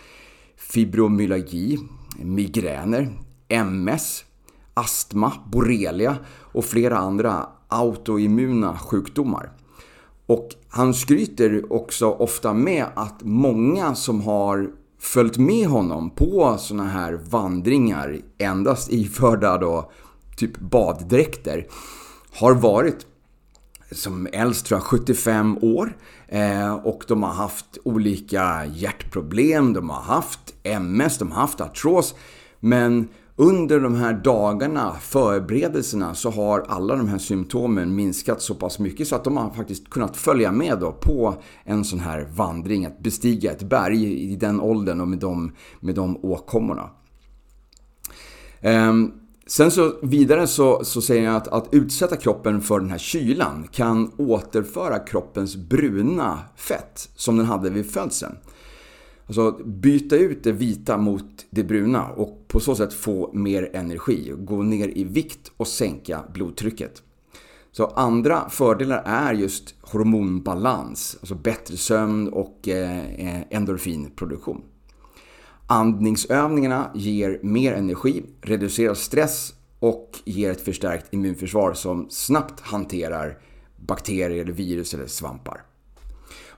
fibromyalgi, migräner, MS, astma, borrelia och flera andra autoimmuna sjukdomar. Och han skryter också ofta med att många som har följt med honom på såna här vandringar endast iförda då typ baddräkter har varit som äldst tror jag 75 år. Eh, och de har haft olika hjärtproblem, de har haft MS, de har haft artros. Men under de här dagarna, förberedelserna, så har alla de här symptomen minskat så pass mycket så att de har faktiskt kunnat följa med då på en sån här vandring, att bestiga ett berg i den åldern och med de, med de åkommorna. Ehm, Sen så vidare så, så säger jag att, att utsätta kroppen för den här kylan kan återföra kroppens bruna fett som den hade vid födseln. Alltså byta ut det vita mot det bruna och på så sätt få mer energi, gå ner i vikt och sänka blodtrycket. Så andra fördelar är just hormonbalans, alltså bättre sömn och eh, eh, endorfinproduktion. Andningsövningarna ger mer energi, reducerar stress och ger ett förstärkt immunförsvar som snabbt hanterar bakterier, virus eller svampar.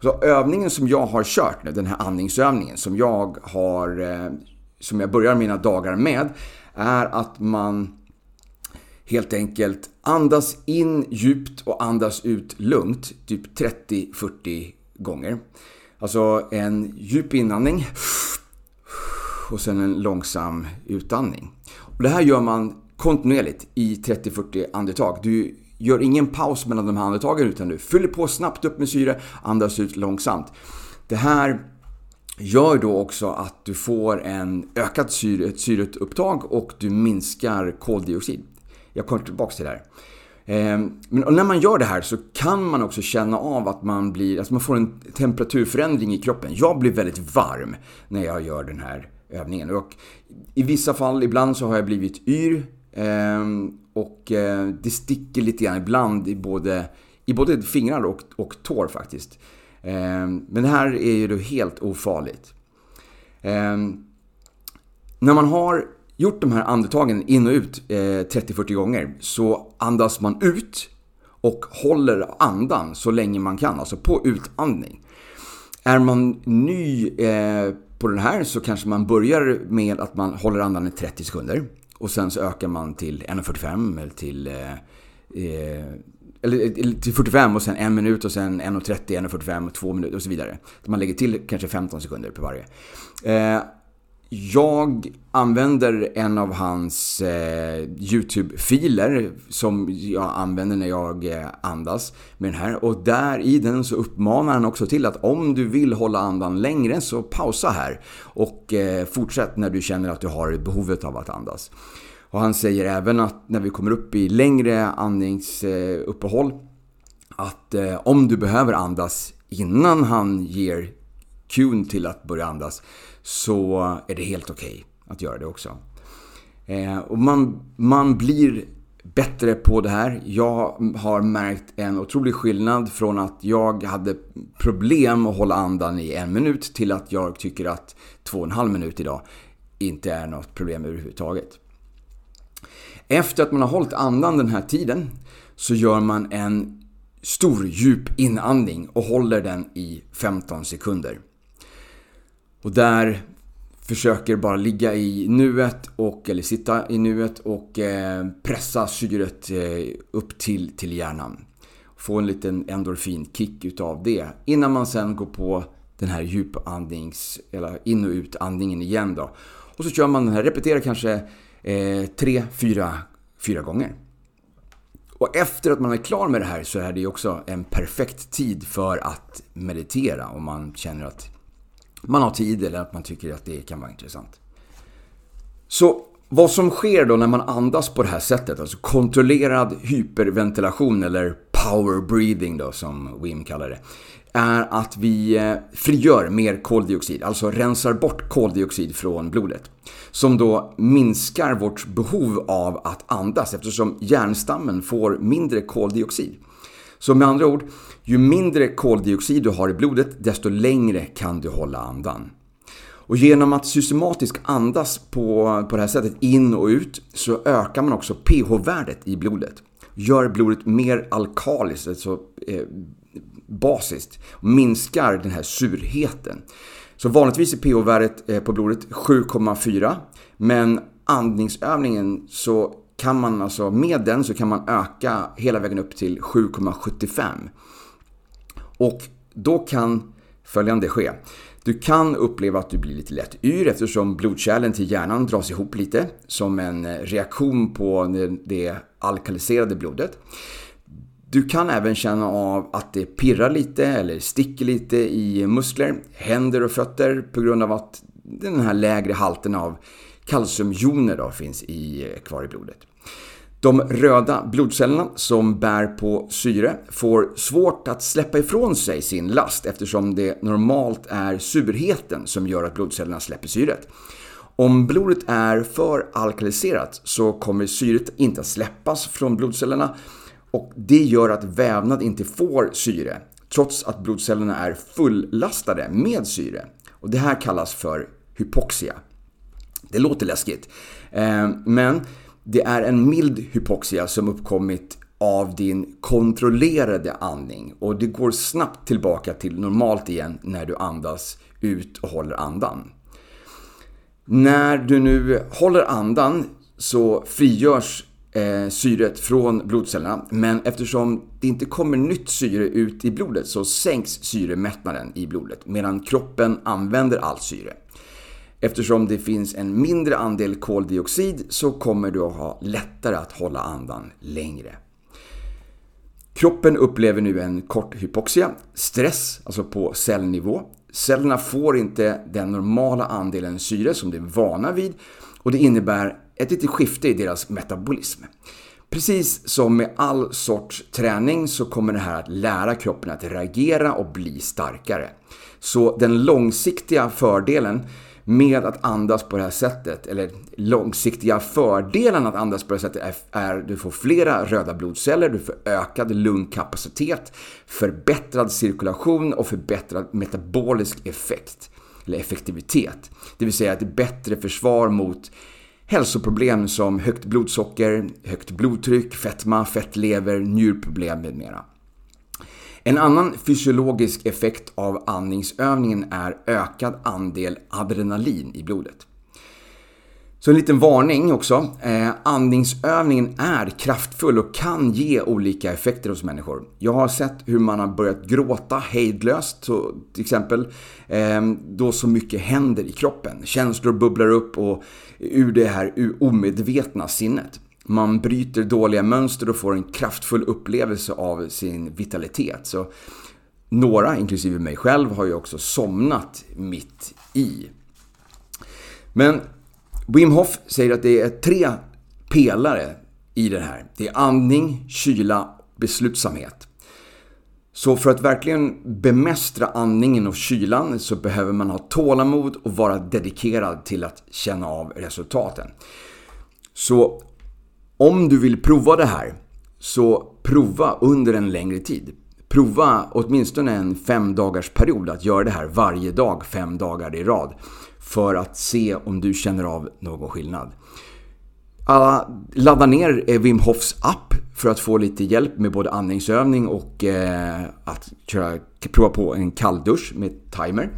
Så övningen som jag har kört nu, den här andningsövningen som jag har, eh, som jag börjar mina dagar med, är att man helt enkelt andas in djupt och andas ut lugnt, typ 30-40 gånger. Alltså en djup inandning och sen en långsam utandning. Och det här gör man kontinuerligt i 30-40 andetag. Du gör ingen paus mellan de här andetagen utan du fyller på snabbt upp med syre, andas ut långsamt. Det här gör då också att du får en ökat syre, ett syreupptag och du minskar koldioxid. Jag kommer tillbaka till det här. Ehm, men när man gör det här så kan man också känna av att man blir, alltså man får en temperaturförändring i kroppen. Jag blir väldigt varm när jag gör den här övningen. Och I vissa fall, ibland så har jag blivit yr. Ehm, och eh, det sticker lite grann ibland i både, i både fingrar och, och tår faktiskt. Eh, men det här är ju då helt ofarligt. Eh, när man har gjort de här andetagen in och ut eh, 30-40 gånger så andas man ut och håller andan så länge man kan, alltså på utandning. Är man ny eh, på den här så kanske man börjar med att man håller andan i 30 sekunder. Och sen så ökar man till 1.45 eller till... Eh, eh eller eh, till 45 och sen en minut och sen 1.30, 1.45 2 minuter och så vidare. Man lägger till kanske 15 sekunder på varje. Eh, jag använder en av hans eh, YouTube-filer som jag använder när jag eh, andas med den här. Och där i den så uppmanar han också till att om du vill hålla andan längre så pausa här och eh, fortsätt när du känner att du har behovet av att andas. Och han säger även att när vi kommer upp i längre andningsuppehåll att eh, om du behöver andas innan han ger cuen till att börja andas så är det helt okej okay att göra det också. Eh, och man, man blir bättre på det här. Jag har märkt en otrolig skillnad från att jag hade problem att hålla andan i en minut till att jag tycker att två och en halv minut idag inte är något problem överhuvudtaget. Efter att man har hållit andan den här tiden så gör man en stor djup inandning och håller den i 15 sekunder. Och där försöker bara ligga i nuet och, eller sitta i nuet och eh, pressa syret eh, upp till, till hjärnan. Få en liten endorfinkick utav det innan man sen går på den här djupandnings eller in och utandningen igen då. Och så kör man den här, repeterar kanske eh, tre, fyra, fyra gånger. Och efter att man är klar med det här så är det också en perfekt tid för att meditera om man känner att man har tid eller att man tycker att det kan vara intressant. Så vad som sker då när man andas på det här sättet, alltså kontrollerad hyperventilation eller power breathing då som Wim kallar det, är att vi eh, frigör mer koldioxid, alltså rensar bort koldioxid från blodet. Som då minskar vårt behov av att andas eftersom hjärnstammen får mindre koldioxid. Så med andra ord, ju mindre koldioxid du har i blodet, desto längre kan du hålla andan. Och genom att systematiskt andas på, på det här sättet in och ut så ökar man också pH-värdet i blodet. Gör blodet mer alkaliskt, alltså eh, basiskt. Och minskar den här surheten. Så vanligtvis är pH-värdet eh, på blodet 7,4 men andningsövningen så kan man alltså, med den så kan man öka hela vägen upp till 7,75. Och då kan följande ske. Du kan uppleva att du blir lite lätt yr eftersom blodkärlen till hjärnan dras ihop lite som en eh, reaktion på det alkaliserade blodet. Du kan även känna av att det pirrar lite eller sticker lite i muskler, händer och fötter på grund av att den här lägre halten av kalciumjoner då finns i, eh, kvar i blodet. De röda blodcellerna som bär på syre får svårt att släppa ifrån sig sin last eftersom det normalt är surheten som gör att blodcellerna släpper syret. Om blodet är för alkaliserat så kommer syret inte att släppas från blodcellerna och det gör att vävnad inte får syre trots att blodcellerna är fullastade med syre. Och det här kallas för hypoxia. Det låter läskigt, eh, men det är en mild hypoxia som uppkommit av din kontrollerade andning och det går snabbt tillbaka till normalt igen när du andas ut och håller andan. När du nu håller andan så frigörs eh, syret från blodcellerna men eftersom det inte kommer nytt syre ut i blodet så sänks syremättnaden i blodet medan kroppen använder allt syre. Eftersom det finns en mindre andel koldioxid så kommer du att ha lättare att hålla andan längre. Kroppen upplever nu en kort hypoxia, stress, alltså på cellnivå. Cellerna får inte den normala andelen syre som de är vana vid och det innebär ett litet skifte i deras metabolism. Precis som med all sorts träning så kommer det här att lära kroppen att reagera och bli starkare. Så den långsiktiga fördelen med att andas på det här sättet, eller långsiktiga fördelarna att andas på det här sättet är att du får flera röda blodceller, du får ökad lungkapacitet, förbättrad cirkulation och förbättrad metabolisk effekt, eller effektivitet. Det vill säga ett bättre försvar mot hälsoproblem som högt blodsocker, högt blodtryck, fetma, fettlever, njurproblem med mera. En annan fysiologisk effekt av andningsövningen är ökad andel adrenalin i blodet. Så en liten varning också. Eh, andningsövningen är kraftfull och kan ge olika effekter hos människor. Jag har sett hur man har börjat gråta hejdlöst, så, till exempel, eh, då så mycket händer i kroppen. Känslor bubblar upp och ur det här omedvetna sinnet. Man bryter dåliga mönster och får en kraftfull upplevelse av sin vitalitet. Så några, inklusive mig själv, har ju också somnat mitt i. Men Wim Hof säger att det är tre pelare i det här. Det är andning, kyla, beslutsamhet. Så för att verkligen bemästra andningen och kylan så behöver man ha tålamod och vara dedikerad till att känna av resultaten. Så om du vill prova det här, så prova under en längre tid. Prova åtminstone en fem dagars period att göra det här varje dag, fem dagar i rad. För att se om du känner av någon skillnad. Ladda ner Wim Hofs app för att få lite hjälp med både andningsövning och eh, att köra, prova på en kalldusch med timer.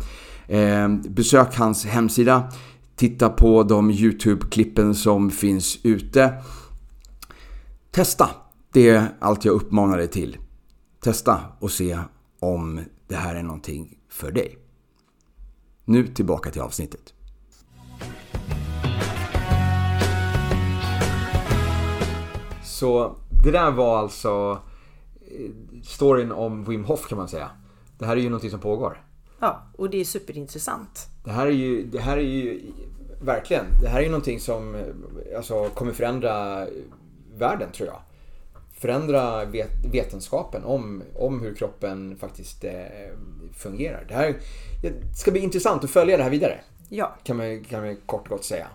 Eh, besök hans hemsida. Titta på de YouTube-klippen som finns ute. Testa! Det är allt jag uppmanar dig till. Testa och se om det här är någonting för dig. Nu tillbaka till avsnittet. Så det där var alltså eh, storyn om Wim Hof kan man säga. Det här är ju någonting som pågår. Ja, och det är superintressant. Det här är ju, det här är ju verkligen. Det här är ju någonting som eh, alltså, kommer förändra världen tror jag. Förändra vet, vetenskapen om, om hur kroppen faktiskt eh, fungerar. Det här det ska bli intressant att följa det här vidare. Ja. Kan man, kan man kort och gott säga.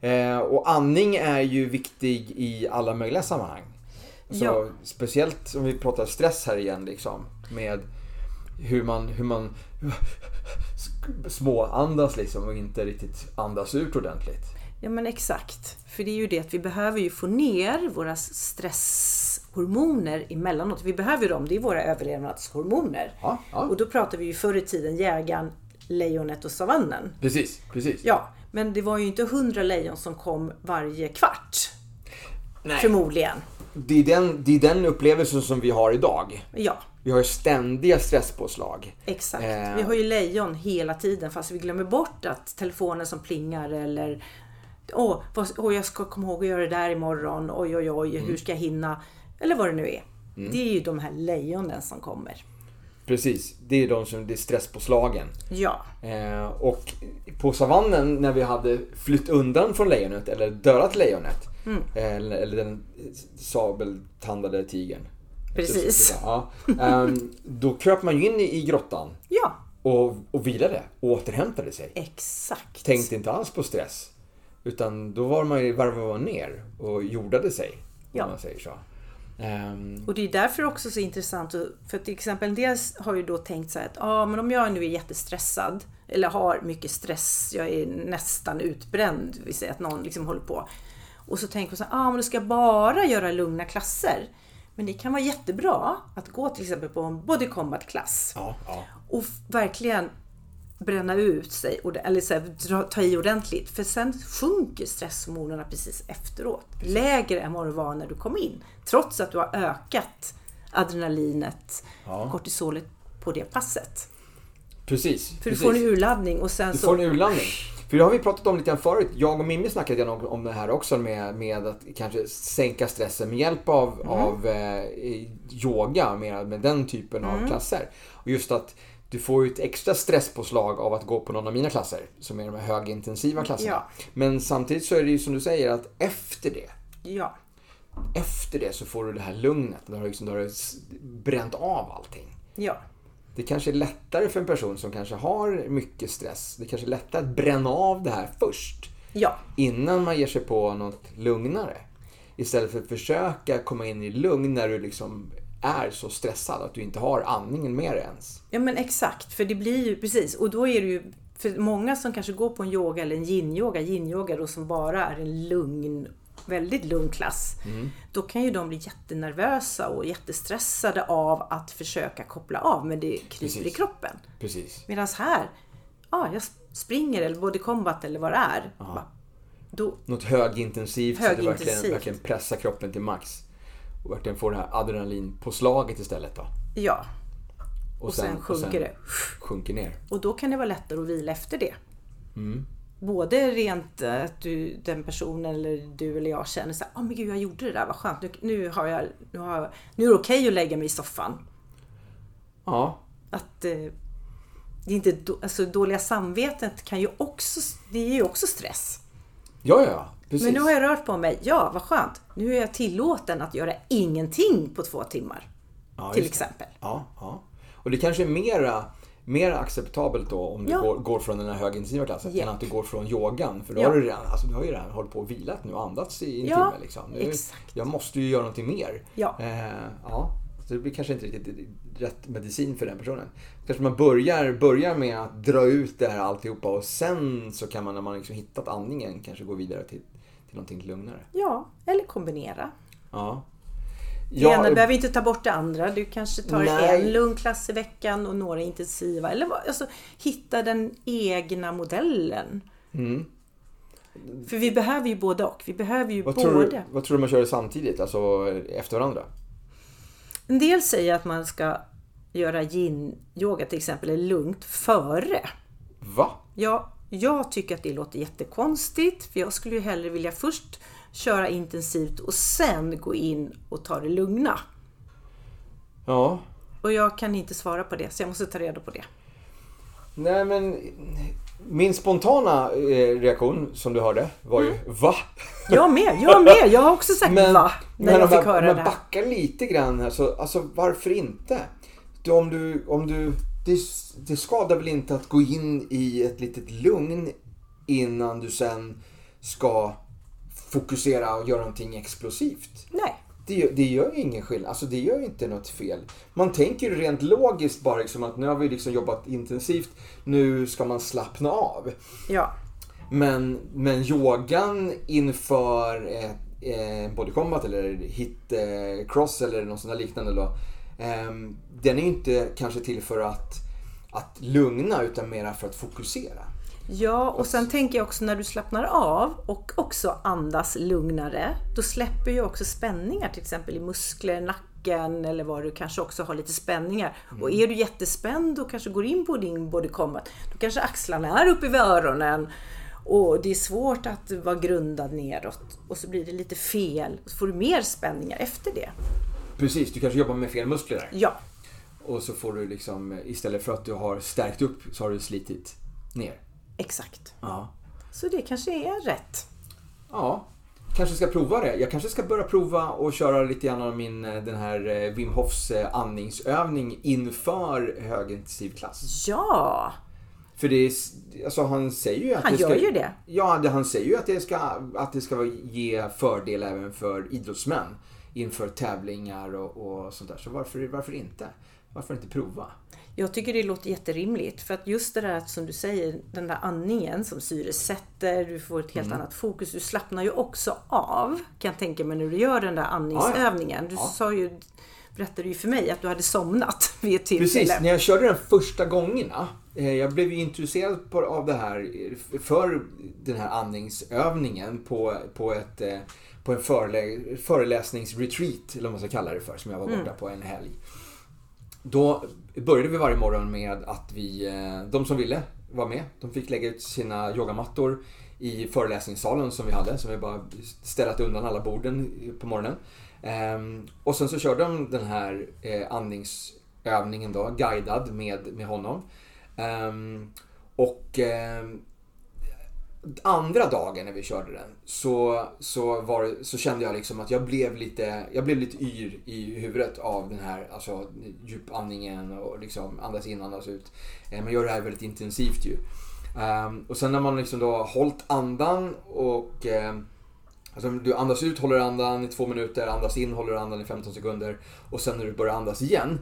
Eh, och andning är ju viktig i alla möjliga sammanhang. Så Ja. Speciellt om vi pratar stress här igen liksom. Med hur man, hur man [laughs] småandas liksom och inte riktigt andas ut ordentligt. Ja men exakt. För det är ju det att vi behöver ju få ner våra stresshormoner emellanåt. Vi behöver dem, det är våra överlevnadshormoner. Ja, ja. Och då pratar vi ju förr i tiden jägaren, lejonet och savannen. Precis, precis. Ja, men det var ju inte hundra lejon som kom varje kvart. Nej. Förmodligen. Det, är den, det är den upplevelsen som vi har idag. Ja, Vi har ju ständiga stresspåslag. exakt. Eh. Vi har ju lejon hela tiden fast vi glömmer bort att telefonen som plingar eller Åh, vad, åh, jag ska komma ihåg att göra det där imorgon. Oj, oj, oj, Mm. hur ska jag hinna? Eller vad det nu är. Det är ju de här lejonen som kommer. Precis, det är de som det är stresspåslagen. Ja, Eh, och på savannen när vi hade flytt undan från lejonet eller dödat lejonet. Mm. eh, Eller, eller den sabeltandade tigern. Precis. Ja, ehm, då kröp man ju in i, i grottan ja, och, och vilade och återhämtade sig. exakt. Tänkte inte alls på stress. Utan då var man ju varvade ner och jordade sig. Ja. Om man säger så. Ehm, Och det är därför också så intressant. För till exempel en del har ju då tänkt så här att ah, men om jag nu är jättestressad eller har mycket stress, jag är nästan utbränd, vi säger att någon liksom håller på. Och så tänker man så här, ah, men då ska jag bara göra lugna klasser. Men det kan vara jättebra att gå till exempel på en body combat klass ja, ja. och verkligen bränna ut sig eller så här, ta i ordentligt. För sen sjunker stresshormonerna precis efteråt. Lägre än vad det var när du kom in. Trots att du har ökat adrenalinet, Ja. kortisolet på det passet. Precis. För precis. du får en urladdning och sen Du så... får en urladdning. För det har vi pratat om lite grann förut. Jag och Mimmi snackade om, om det här också med, med att kanske sänka stressen med hjälp av, Mm. av eh, yoga, med, med den typen Mm. av klasser. Och just att du får ju ett extra stresspåslag av att gå på någon av mina klasser, som är de här högintensiva klasserna. Ja. Men samtidigt så är det ju som du säger att efter det, Ja, efter det så får du det här lugnet. Har du, liksom, har du bränt av allting. ja, Det kanske är lättare för en person som kanske har mycket stress. Det kanske är lättare att bränna av det här först. ja, Innan man ger sig på något lugnare. Istället för att försöka komma in i lugn när du liksom är så stressad att du inte har andningen med dig ens. ja men exakt. För det blir ju precis. Och då är det ju för många som kanske går på en yoga eller en yin-yoga, yin-yoga då som bara är en lugn, väldigt lugn klass. Då kan ju de bli jättenervösa och jättestressade av att försöka koppla av men det kryper i Precis. kroppen. Precis. Medan här, ja jag springer eller body combat eller vad det är. Då, Något högintensivt så att du verkligen, Högintensivt. verkligen pressar kroppen till max. Och verkligen får det här adrenalinpåslaget istället då. ja, och sen sjunker det. Sjunker ner. Och då kan det vara lättare att vila efter det. Mm. Både rent eh, att du, den personen eller du eller jag känner så här, oh, men gud jag gjorde det där, vad skönt. Nu, nu, har jag, nu, har jag, nu är det okej att lägga mig i soffan. Ja, Att eh, det är inte, alltså, dåliga samvetet kan ju också, det är ju också stress. ja, ja. Precis. Men nu har jag rört på mig, ja vad skönt. Nu är jag tillåten att göra ingenting på två timmar. Ja, till exempel. Ja, ja. Och det kanske är mera, mera acceptabelt då om du Ja. går, går från den här högintensiva klassen Japp. än att du går från yogan. För då Ja. har du redan, alltså, du har ju redan hållit på och vilat nu och andats i en Ja, timme. Liksom. Nu, exakt. Jag måste ju göra någonting mer. Ja. Eh, ja. Så det blir kanske inte riktigt rätt medicin för den personen. Kanske man börjar, börjar med att dra ut det här alltihopa och sen så kan man när man liksom hittat andningen kanske gå vidare till någonting lugnare. Ja, eller kombinera. Ja. Det ena Ja, behöver inte ta bort det andra. Du kanske tar Nej. en lugn klass i veckan och några intensiva. Eller alltså, hitta den egna modellen. Mm. För vi behöver ju både och. Vi behöver ju vad, både. tror du, vad tror du man kör samtidigt? Alltså efter varandra? En del säger att man ska göra yin-yoga till exempel, eller lugnt, före. Va? Ja, jag tycker att det låter jättekonstigt. För jag skulle ju hellre vilja först köra intensivt och sen gå in och ta det lugna. Ja. Och jag kan inte svara på det, så jag måste ta reda på det. Nej men Min spontana eh, reaktion som du hörde var ju va? Jag med, jag med. Jag har också sagt [laughs] va när men jag fick jag, höra jag det här. backar lite grann här så, alltså varför inte? Du, om du, om du, det, det skadar väl inte att gå in i ett litet lugn innan du sen ska fokusera och göra någonting explosivt. Nej. Det, gör- det gör ju ingen skillnad. Alltså det gör ju inte något fel. Man tänker ju rent logiskt bara liksom att nu har vi liksom jobbat intensivt. Nu ska man slappna av. Ja. Men, men yogan inför eh, eh, body combat eller hit eh, cross eller något sånt liknande då. Ehm, den är inte kanske till för att, att lugna utan mera för att fokusera. Ja, och sen tänker jag också när du slappnar av och också andas lugnare, då släpper ju också spänningar till exempel i muskler, nacken eller vad du kanske också har lite spänningar. Och är du jättespänd och kanske går in på din body combat, då kanske axlarna är uppe vid öronen och det är svårt att vara grundad neråt och så blir det lite fel och så får du mer spänningar efter det. Precis, du kanske jobbar med fel muskler där. Ja, Och så får du liksom istället för att du har stärkt upp så har du slitit ner. exakt. Ja. Så det kanske är rätt. Ja, kanske ska prova det. Jag kanske ska börja prova och köra lite grann av min, eh, den här eh, Wim Hofs eh, andningsövning inför högintensiv klass. Ja, För det är, alltså han säger ju att Han det ska, gör ju det. Ja, han säger ju att det ska, att det ska ge fördel även för idrottsmän inför tävlingar och, och sånt där. Så varför, varför inte? Varför inte prova? Jag tycker det låter jätterimligt för att just det där att, som du säger, den där andningen som syresätter, du får ett helt annat fokus. Du slappnar ju också av kan jag tänka mig när du gör den där andningsövningen. Du Ja. sa ju, berättade ju för mig att du hade somnat [laughs] vid ett tillfälle. Precis, när jag körde den första gångerna. eh, Jag blev ju intresserad av det här eh, för den här andningsövningen på, på, ett, eh, på en förelä, föreläsningsretreat, eller vad man ska kalla det för, som jag var borta på en helg. Då började vi varje morgon med att vi, eh, de som ville vara med, de fick lägga ut sina yogamattor i föreläsningssalen som vi hade, som vi bara ställt undan alla borden på morgonen. Ehm, Och sen så körde de den här eh, andningsövningen då, guidad med, med honom. Ehm, Och ehm, andra dagen när vi körde den så, så, var, så kände jag liksom att jag blev lite, jag blev lite yr i huvudet av den här alltså, djupandningen och liksom andas in, andas ut. Eh, man gör det här väldigt intensivt ju. Ehm, och sen när man liksom då har hållit andan och eh, Alltså du andas ut, håller andan i två minuter, andas in, håller andan i 15 sekunder och sen när du börjar andas igen.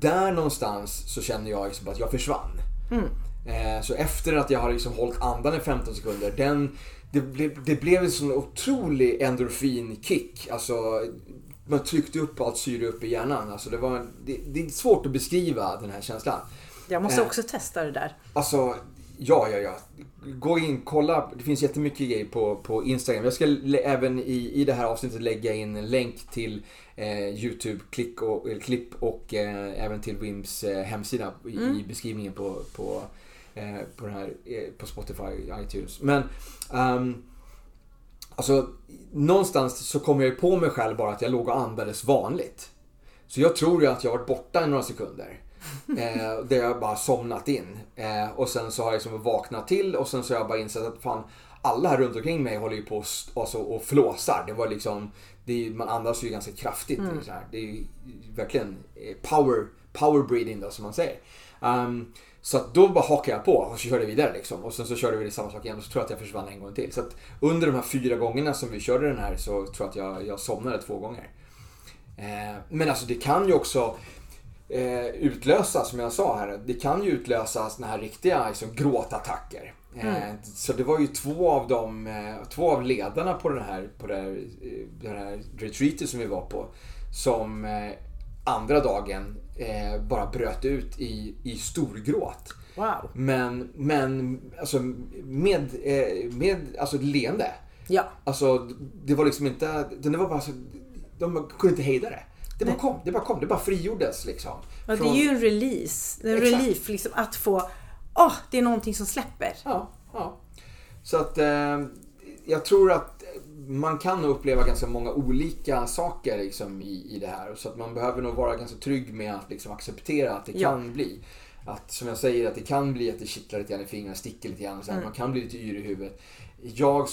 Där någonstans så känner jag liksom att jag försvann. Mm. Så efter att jag har liksom hållit andan i 15 sekunder, den, det, blev, det blev en sån otrolig endorfinkick. Alltså, man tryckte upp allt syre upp i hjärnan. Alltså, det, var, det, det är svårt att beskriva den här känslan. Jag måste Eh. också testa det där. Alltså, ja, ja, ja. Gå in, kolla. Det finns jättemycket grejer på, på Instagram. Jag ska även i, i det här avsnittet lägga in en länk till eh, YouTube-klipp och, klipp och eh, även till Wims eh, hemsida i, i beskrivningen på, på, eh, på, den här, eh, på Spotify iTunes. Men ehm, Alltså, någonstans så kom jag ju på mig själv bara att jag låg och andades vanligt. Så jag tror ju att jag varit borta i några sekunder. [laughs] Eh, där jag bara somnat in. Eh, och sen så har jag liksom vaknat till och sen så har jag bara insett att fan, alla här runt omkring mig håller ju på och, alltså, och flåsar. Det var liksom, det är, man andas ju ganska kraftigt. Så här. Det är ju verkligen eh, power, power breathing då som man säger. Ehm, så då bara hakade jag på och så körde vidare liksom. Och sen så körde vi samma sak igen och så tror jag att jag försvann en gång till. Så under de här fyra gångerna som vi körde den här så tror jag att jag, jag somnade två gånger. Eh, men alltså det kan ju också eh, utlösa, som jag sa här, det kan ju utlösa såna här riktiga liksom, gråtattacker. Eh, Så det var ju två av dem, eh, två av ledarna på den här, på det här, eh, det här retreatet som vi var på, som andra dagen eh, bara bröt ut i, i storgråt. Wow. Men, men alltså med, eh, med alltså leende. Ja. Alltså det var liksom inte, det var bara de kunde inte hejda det. Det bara kom, det bara kom, det bara frigjordes liksom. Ja, det är ju en release. En Exakt. relief liksom att få, åh, det är någonting som släpper. Ja, ja. Så att eh, jag tror att man kan uppleva ganska många olika saker liksom, i, i det här. Så att man behöver nog vara ganska trygg med att liksom, acceptera att det Ja. kan bli. att som jag säger att det kan bli att det kittlar lite grann i fingrarna, sticker lite grann. Så här, Man kan bli lite yr i huvudet. Jag,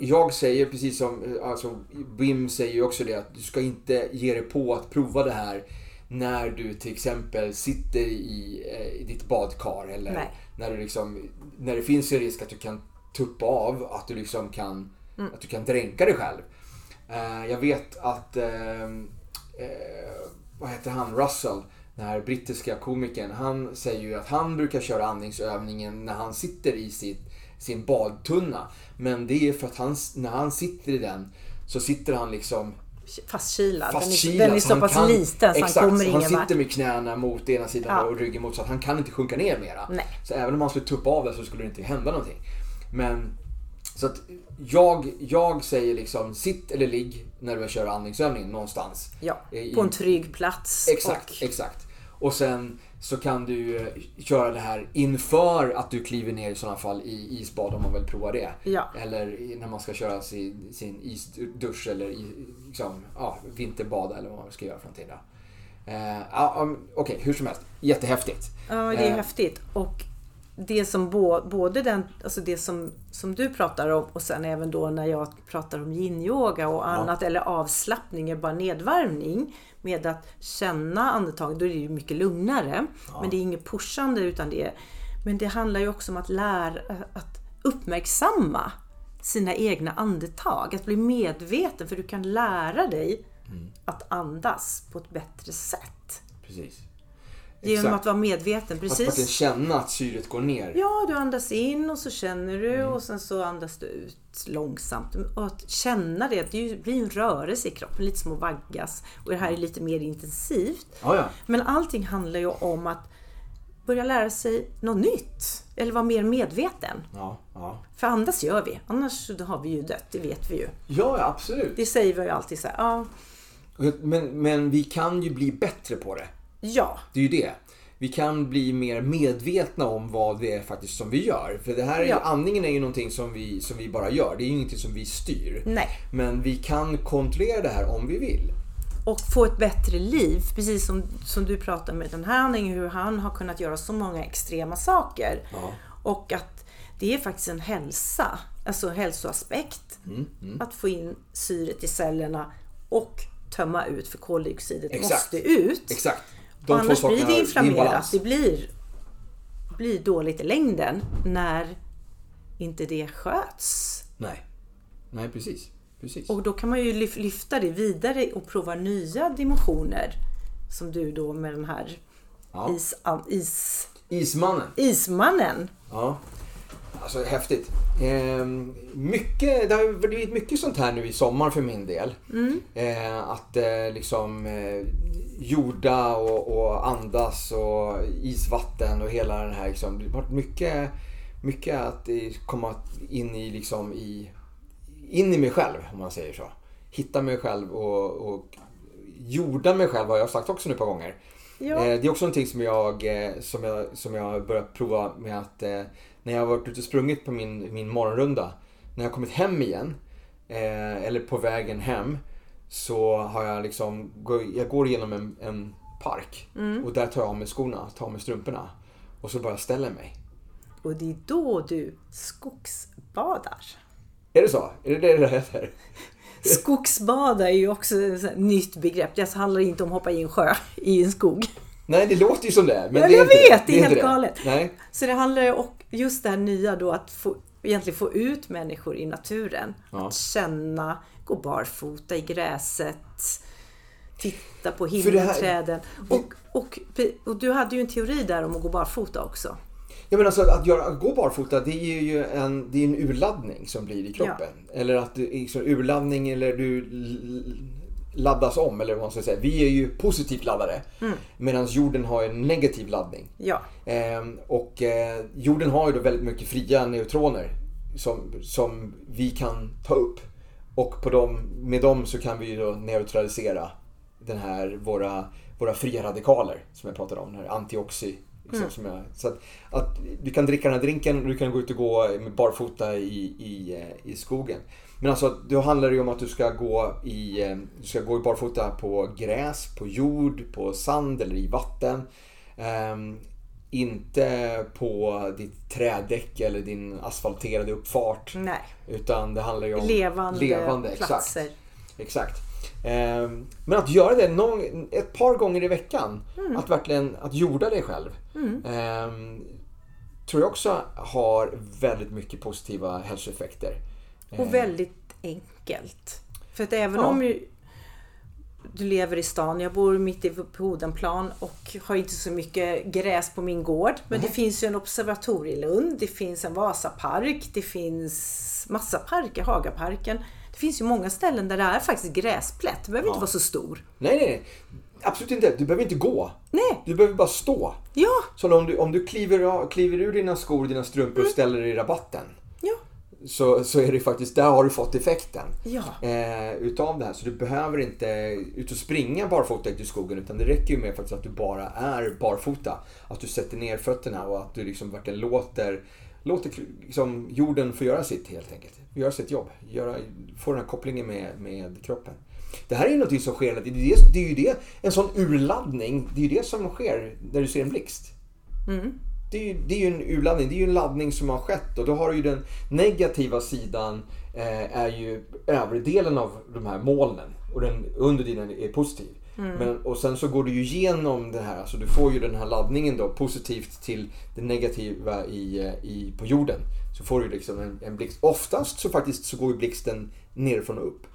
jag säger precis som alltså, Wim säger ju också det att du ska inte ge dig på att prova det här när du till exempel sitter i, eh, i ditt badkar eller Nej. när, du liksom, när det finns en risk att du kan tuppa av, att du liksom kan, att du kan dränka dig själv. Eh, jag vet att, eh, eh, vad heter han, Russell, den här brittiska komikern, han säger ju att han brukar köra andningsövningen när han sitter i sitt, sin badtunna. Men det är för att han, när han sitter i den så sitter han liksom Fastkilad. Den är, fastkilad. den är så han pass kan- liten så exakt, han kommer så ingen Han sitter med knäna mot ena sidan Ja. och ryggen mot så att han kan inte sjunka ner mera. Nej. Så även om han skulle tuppa av det så skulle det inte hända någonting. Men så att jag, jag säger liksom sitt eller ligg när du kör andningsövningen någonstans. Ja, I- på en trygg plats. Exakt, Och, exakt. Och sen så kan du eh, köra det här inför att du kliver ner i sådana fall i isbad om man vill prova det. Ja. Eller när man ska köra sin, sin isdusch eller i, liksom, ja, vinterbad eller vad man ska göra för någonting. Då. Eh, Okej, hur som helst. Jättehäftigt. ja, det är Eh, häftigt. Och det som bo, både den, alltså det som, som du pratar om och sen även då när jag pratar om yin-yoga och annat eller avslappning, är bara nedvarvning med att känna andetag, då är det ju mycket lugnare. Men det är inget pushande utan det är, men det handlar ju också om att lära, att uppmärksamma sina egna andetag, att bli medveten för du kan lära dig att andas på ett bättre sätt. Precis. Genom Exakt. att vara medveten, Att precis. känna att syret går ner. Ja, du andas in och så känner du Mm. och sen så andas du ut långsamt. Och att känna det, det blir en rörelse i kroppen, lite som att vaggas. Och det här är lite mer intensivt. Ja, ja. Men allting handlar ju om att börja lära sig något nytt. Eller vara mer medveten. Ja, ja. För andas gör vi, annars har vi ju dött, det vet vi ju. ja, ja absolut. Det säger vi ju alltid så här, ja, Men, men vi kan ju bli bättre på det. Ja, Det är ju det. Vi kan bli mer medvetna om vad det är faktiskt som vi gör. För det här är ju, Ja. andningen är ju någonting som vi, som vi bara gör. Det är ju ingenting som vi styr. nej. Men vi kan kontrollera det här om vi vill. och få ett bättre liv. Precis som, som du pratar med den här andningen, hur han har kunnat göra så många extrema saker. Ja. Och att det är faktiskt en hälsa, alltså hälsoaspekt. Mm, Att få in syret i cellerna och tömma ut för koldioxidet Exakt. måste ut. Exakt. Och De två annars blir det inflammerat. Det blir, blir dåligt i längden när inte det sköts. Nej. Nej, precis. precis. Och då kan man ju lyf- lyfta det vidare och prova nya dimensioner. Som du då med den här Ja. is, is, Ismannen. ismannen. Ja. Alltså häftigt. Ehm, mycket, det har blivit mycket sånt här nu i sommar för min del. Eh, att eh, liksom eh, jorda och, och andas och isvatten och hela den här liksom. Det har varit mycket, mycket att eh, komma in i liksom i, in i mig själv om man säger så. Hitta mig själv och, och jorda mig själv har jag sagt också nu ett par gånger. Ja. Eh, det är också någonting som jag, eh, som jag, som jag börjat prova med att eh, när jag har varit ute och sprungit på min, min morgonrunda, när jag har kommit hem igen, eh, eller på vägen hem, så har jag liksom, jag går igenom en, en park och där tar jag av mig skorna, tar av mig strumporna och så bara ställer mig. Och det är då du skogsbadar. Är det så? Är det det det heter? [laughs] Skogsbada är ju också ett nytt begrepp. Det handlar inte om att hoppa i en sjö i en skog. Nej, det låter ju som det. Men Ja, det är jag inte vet, det är helt galet. Nej. Så det handlar ju om just det här nya då att få, egentligen få ut människor i naturen. Ja. Att känna, gå barfota i gräset, titta på det himmelträden. Och, och, och du hade ju en teori där om att gå barfota också. Ja men alltså att, göra, att gå barfota det är ju en, det är en urladdning som blir i kroppen. Eller att du, liksom, urladdning eller du laddas om eller vad man ska säga. Vi är ju positivt laddade. Medan jorden har en negativ laddning. Ja, Ehm, och eh, jorden har ju då väldigt mycket fria neutroner som, som vi kan ta upp. Och på dem, med dem så kan vi ju då neutralisera den här, våra, våra fria radikaler som jag pratade om, den här antioxy. Liksom, som jag, så att, att du kan dricka den här drinken och du kan gå ut och gå med barfota i, i, eh, i skogen. Men alltså då handlar det ju om att du ska gå i, eh, du ska gå i barfota på gräs, på jord, på sand eller i vatten. Ehm, inte på ditt trädäck eller din asfalterade uppfart. Nej. Utan det handlar ju om Levande, levande platser. Exakt. exakt. Ehm, Men att göra det någon, ett par gånger i veckan. Mm. Att verkligen att jorda dig själv. ehm, tror jag också har väldigt mycket positiva hälsoeffekter. Och väldigt enkelt. För att även Ja. om ju du lever i stan, jag bor mitt i på Odenplan och har inte så mycket gräs på min gård. Men det finns ju en observatorielund, det finns en Vasapark, det finns massa parker, Hagaparken. Det finns ju många ställen där det är faktiskt gräsplätt. Det behöver inte vara så stor. Nej, nej, nej. Absolut inte. Du behöver inte gå. Nej, Du behöver bara stå. ja, Så om du, om du kliver, kliver ur dina skor och dina strumpor och ställer dig i rabatten. Så, så är det faktiskt, där har du fått effekten. ja. Eh, utav det här. Så du behöver inte ut och springa barfota ut i skogen. Utan det räcker ju med faktiskt att du bara är barfota. Att du sätter ner fötterna och att du liksom verkligen låter, låter liksom jorden få göra sitt helt enkelt. Göra sitt jobb. Göra, få den här kopplingen med, med kroppen. Det här är ju någonting som sker. Det är, det är ju det, en sån urladdning. Det är ju det som sker när du ser en blixt. Det det är ju en urladdning, det är ju en laddning som har skett och då har du ju den negativa sidan eh, är ju överdelen av de här molnen och den underdelen är positiv. Men, och sen så går du ju igenom det här, alltså du får ju den här laddningen då positivt till det negativa i, eh, i, på jorden. Så får du liksom en, en blixt. Oftast så faktiskt så går ju blixten nerifrån och upp.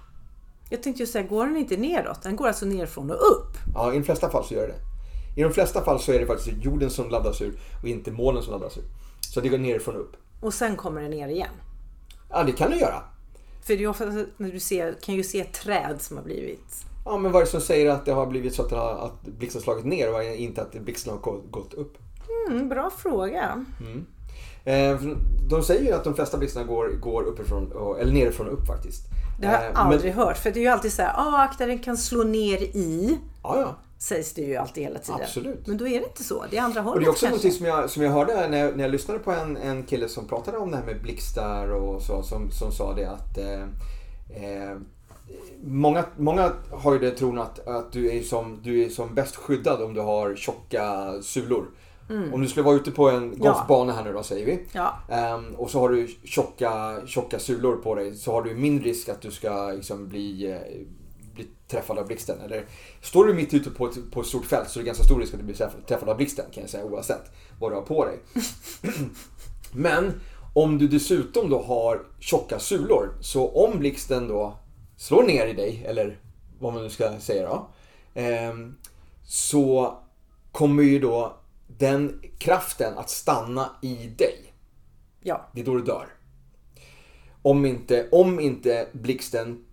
Jag tänkte ju säga, går den inte neråt? Den går alltså nerifrån och upp. Ja, i de flesta fall så gör det I de flesta fall så är det faktiskt jorden som laddas ur och inte molnen som laddas ur. Så det går nerifrån och upp. Och sen kommer den ner igen. Ja, det kan du göra. För det är ofta när du ser, kan ju se träd som har blivit... Ja, men vad är det som säger att det har blivit så att, det har, att blixten har slagit ner och inte att blixten har gå- gått upp? Mm, bra fråga. Eh, för de säger ju att de flesta blixtarna går, går uppifrån, eller nerifrån och upp faktiskt. Det har jag Eh, aldrig hört. För det är ju alltid så här, ah, akta den kan slå ner i. Ja, ja. Sägs det ju alltid hela tiden. Absolut. Men då är det inte så. Det är andra hållet Och det är också kanske. någonting som jag, som jag hörde när jag, när jag lyssnade på en, en kille som pratade om det här med blixtar och så, som, som sa det att eh, eh, många, många har ju det tron att, att du, är som, du är som bäst skyddad om du har tjocka sulor. Om du skulle vara ute på en golfbana här nu då säger vi. Ja. Ehm, och så har du tjocka, tjocka sulor på dig så har du mindre risk att du ska liksom bli, eh, bli träffad av blixten. Eller står du mitt ute på ett, på ett stort fält så är det ganska stor risk att du blir träff- träffad av blixten kan jag säga oavsett vad du har på dig. [clears throat] Men om du dessutom då har tjocka sulor så om blixten då slår ner i dig eller vad man nu ska säga då. ehm, så kommer ju då den kraften att stanna i dig. Ja. Det är då du dör. Om inte, om inte blixten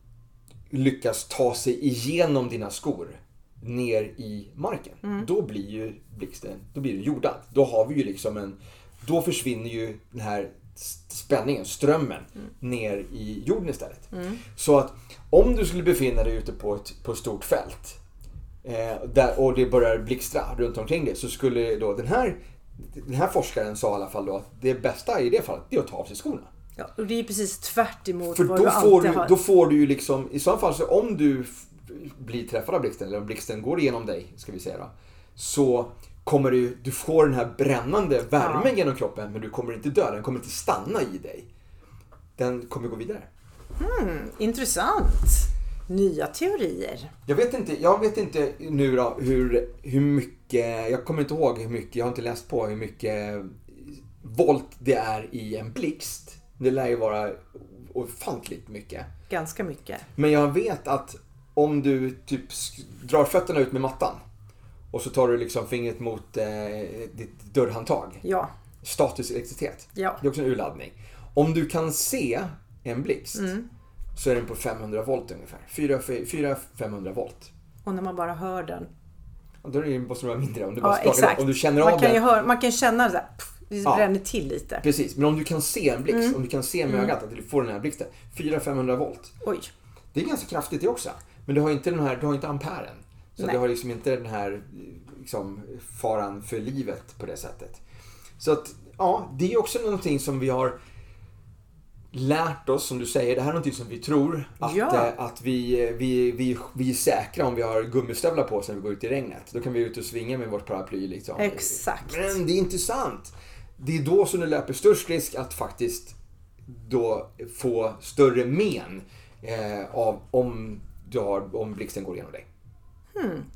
lyckas ta sig igenom dina skor ner i marken. Då blir ju blixten, då blir du jordad. Då har vi ju liksom en, då försvinner ju den här spänningen, strömmen, ner i jorden istället. Så att om du skulle befinna dig ute på ett, på ett stort fält eh, där, och det börjar blixtra runt omkring det så skulle då den här, den här forskaren sa i alla fall då att det bästa i det fallet det är att ta av sig skorna. Ja. Och det är ju precis tvärt emot För vad då du får alltid du, har. då får du ju liksom, i så fall så om du blir träffad av blixten, eller om blixten går igenom dig, ska vi säga då. Så kommer du, du får den här brännande värmen genom kroppen, men du kommer inte dö, den kommer inte stanna i dig. Den kommer gå vidare. Intressant. Nya teorier. Jag vet inte, jag vet inte nu då hur, hur mycket, jag kommer inte ihåg hur mycket, jag har inte läst på hur mycket volt det är i en blixt. Det lär ju vara ofantligt mycket. Ganska mycket. Men jag vet att om du typ drar fötterna ut med mattan och så tar du liksom fingret mot eh, ditt dörrhandtag. Ja. Statisk elektricitet. Ja. Det är också en urladdning. Om du kan se en blixt Mm. så är den på 500 volt ungefär. 400-500 volt. Och när man bara hör den. Då måste det vara mindre. Om du, bara Ja, exakt. om du känner man av kan den. höra, Man kan känna det, det Ja. bränner till lite. Precis, men om du kan se en blixt, Mm. om du kan se med ögat att du får den här blixten. 400-500 volt. Oj. Det är ganska kraftigt det också. Men du har inte den här, du har inte amperen. Så Nej. du har liksom inte den här liksom, faran för livet på det sättet. Så att, ja, det är också någonting som vi har lärt oss, som du säger, det här är någonting som vi tror. Att, Ja. eh, att vi, vi, vi, vi är säkra om vi har gummistövlar på oss när vi går ut i regnet. Då kan vi ut och svinga med vårt paraply liksom. Exakt. Men det är inte sant. Det är då som du löper störst risk att faktiskt då få större men eh, av om, du har, om blixten går igenom dig.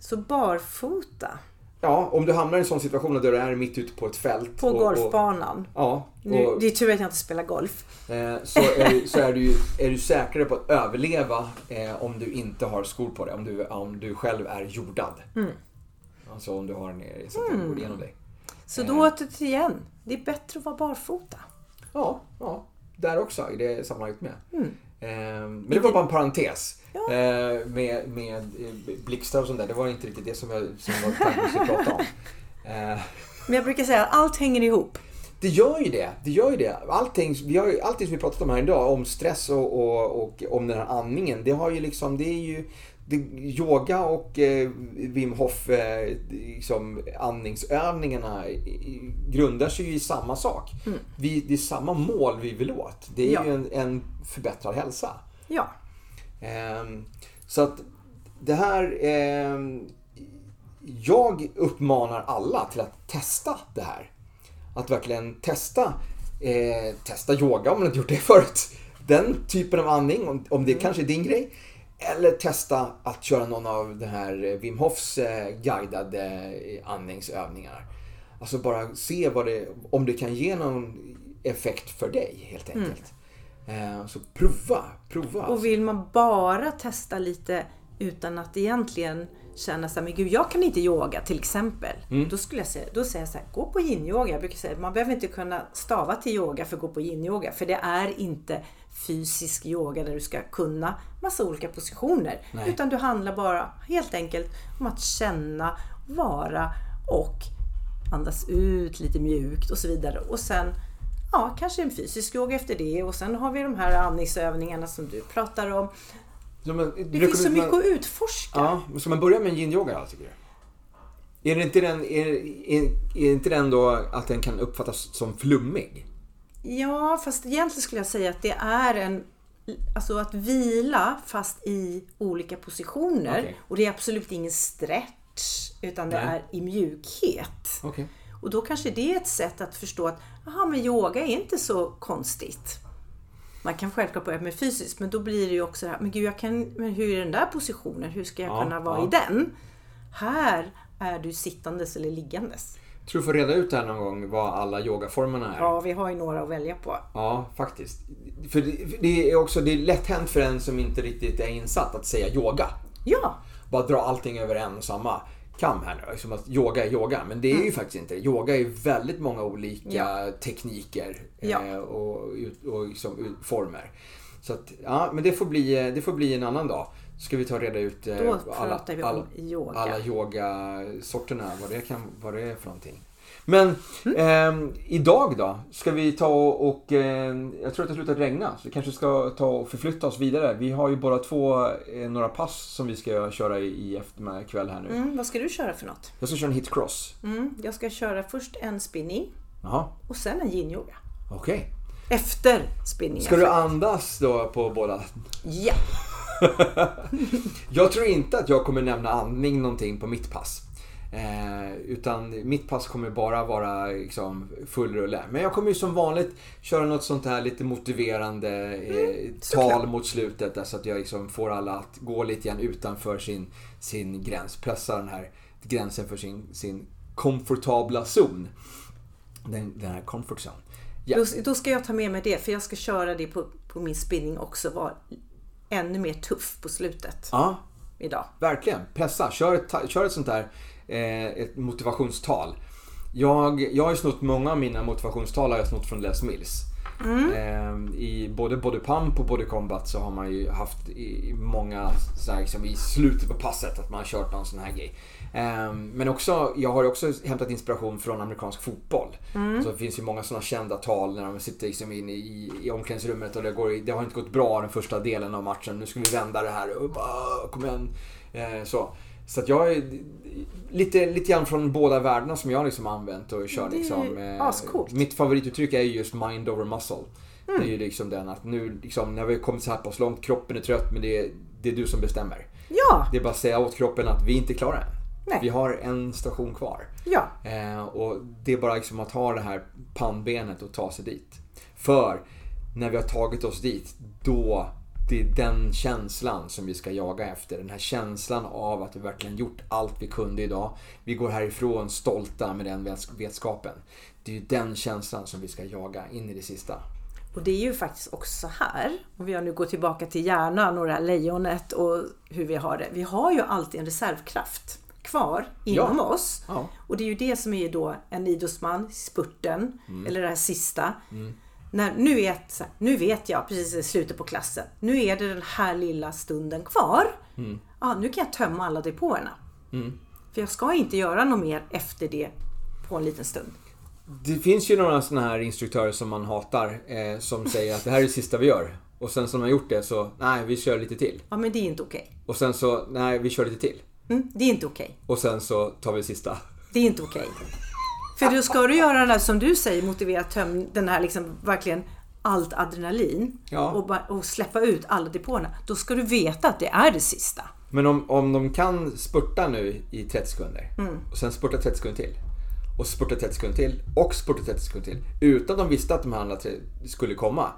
Så barfota Ja, om du hamnar i en sån situation där du är mitt ute på ett fält. på och- och- golfbanan. Ja, Nu, och, det är tur att jag inte spelar golf. eh, så, är, du- så är, du, är du säkrare på att överleva eh, om du inte har skor på dig. Om du, om du själv är jordad. Mm. Alltså om du har en så att det går igenom dig. Så Eh. då återigen, det är bättre att vara barfota. Ja, ja. Där också i det sammanhanget med. Mm. Eh, men det var bara en parentes. Ja. Eh, med, med eh, blixtar och sånt där. Det var inte riktigt det som, jag, som var tanken skulle prata om. [laughs] Eh, Men jag brukar säga att allt hänger ihop. Det gör ju det. Det gör ju det. Allting, vi har allting som vi pratat om här idag, om stress och, och, och om den här andningen. Det har ju liksom, det är ju yoga och eh, Wim Hof eh, liksom, andningsövningarna grundar sig ju i samma sak. Vi, det är samma mål vi vill åt. Det är Ja. ju en, en förbättrad hälsa. Ja. Ehm, så att det här... ehm, jag uppmanar alla till att testa det här. Att verkligen testa, eh, testa yoga om man inte gjort det [laughs] förut. Den typen av andning, om, om det kanske är din grej. Eller testa att köra någon av den här eh, Wim Hofs eh, guidade eh, andningsövningar. Alltså bara se vad det, om det kan ge någon effekt för dig helt enkelt. Eh, så prova, prova. Och vill man bara testa lite utan att egentligen känna så här, men gud jag kan inte yoga till exempel. Mm. Då skulle jag säga, då säger jag så här, gå på yin-yoga. Jag brukar säga, man behöver inte kunna stava till yoga för att gå på yin-yoga. För det är inte fysisk yoga där du ska kunna massa olika positioner. Nej. Utan det handlar bara helt enkelt om att känna, vara och andas ut lite mjukt och så vidare. Och sen Ja, kanske en fysisk yoga efter det och sen har vi de här andningsövningarna som du pratar om. Så man, Det finns så mycket att utforska. Ja, men ska man börja med en yin-yoga då, tycker du? Är, det inte den, är, är, är inte den då att den kan uppfattas som flummig? Ja, fast egentligen skulle jag säga att det är en Alltså att vila fast i olika positioner. Okej. Och det är absolut ingen stretch utan det Nej. är i mjukhet. Okej. Och då kanske det är ett sätt att förstå att aha, men yoga är inte så konstigt. Man kan självklart börja med fysiskt men då blir det ju också det här, men gud jag kan, men hur är den där positionen? Hur ska jag Ja, kunna vara ja. i den? Här är du sittandes eller liggandes. Tror du får reda ut det här någon gång, vad alla yogaformerna är? Ja, vi har ju några att välja på. Ja, faktiskt. För det, det är också det är lätt hänt för en som inte riktigt är insatt att säga yoga. Ja, Bara dra allting över en och samma kam här nu. Som att yoga är yoga. Men det är ju faktiskt inte det. Yoga är väldigt många olika tekniker Ja. eh, och, ut- och liksom, former. Så att, ja, men det får, bli, det får bli en annan dag. Ska vi ta och reda ut eh, då alla, pratar vi om alla, yoga. alla yogasorterna, vad det, kan, vad det är för någonting. Men Mm. ehm, idag då? Ska vi ta och, och ehm, jag tror att det har slutat regna. Så vi kanske ska ta och förflytta oss vidare. Vi har ju bara två, eh, några pass som vi ska köra i, i eftermiddag kväll här nu. Mm, vad ska du köra för något? Jag ska köra en hit cross. Mm, jag ska köra först en spinning Jaha, och sen en yin-yoga. okej. Efter spinningen. Ska du andas då på båda? Ja. [laughs] Jag tror inte att jag kommer nämna andning någonting på mitt pass. Eh, utan mitt pass kommer bara vara liksom, full rulle. Men jag kommer ju som vanligt köra något sånt här lite motiverande eh, tal såklart. mot slutet. Där, så att jag liksom får alla att gå lite grann utanför sin, sin gräns. Pressa den här gränsen för sin, sin komfortabla zon. Den, den här comfort zone. Ja. Då, då ska jag ta med mig det för jag ska köra det på, på min spinning också. Vara ännu mer tuff på slutet Ja, idag. Verkligen, pressa. Kör ett, kör ett sånt där eh, ett motivationstal. Jag, jag har ju snott många av mina motivationstal har jag snott från Les Mills. Eh, I både Body Pump och Body Combat så har man ju haft i många så här, liksom, i slutet på passet att man har kört någon sån här grej. Eh, men också, jag har också hämtat inspiration från amerikansk fotboll. Så det finns ju många sådana kända tal när de sitter liksom inne i, i omklädningsrummet och det, går, det har inte gått bra den första delen av matchen. Nu ska vi vända det här. Och bara, kom igen. Eh, så. Så att jag lite, lite grann från båda världarna som jag liksom använt och kör Det liksom. eh, ascoolt. Mitt favorituttryck är ju just mind over muscle. Mm. Det är ju liksom den att nu liksom, när vi har kommit så här pass långt, kroppen är trött men det är, det är du som bestämmer. Ja, Det är bara att säga åt kroppen att vi är inte klara än. Nej. Vi har en station kvar. ja. Eh, och det är bara liksom att ha det här pannbenet och ta sig dit. För när vi har tagit oss dit, då det är den känslan som vi ska jaga efter. Den här känslan av att vi verkligen gjort allt vi kunde idag. Vi går härifrån stolta med den vets- vetskapen. Det är ju den känslan som vi ska jaga in i det sista. Och det är ju faktiskt också så här, om vi nu går tillbaka till hjärnan och det här lejonet och hur vi har det. Vi har ju alltid en reservkraft kvar inom Ja. oss. Ja. Och det är ju det som är då en idrottsman, spurten, Mm. eller det här sista. När, nu, vet, så här, nu vet jag precis i slutet på klassen, nu är det den här lilla stunden kvar. Mm. Ja, nu kan jag tömma alla depåerna. För jag ska inte göra något mer efter det på en liten stund. Det finns ju några sådana här instruktörer som man hatar eh, som säger att det här är det sista vi gör. Och sen som de har gjort det så, nej vi kör lite till. Ja, men det är inte okej. Och sen så, nej vi kör lite till. Mm, det är inte okej. Och sen så tar vi sista. Det är inte okej. För då ska du göra den här som du säger, motivera töm, den här liksom verkligen allt adrenalin Ja. och, och släppa ut alla depåerna. Då ska du veta att det är det sista. Men om, om de kan spurta nu i 30 sekunder och sen spurta 30 sekunder till och spurta 30 sekunder till och spurta 30 sekunder till utan att de visste att de här skulle komma.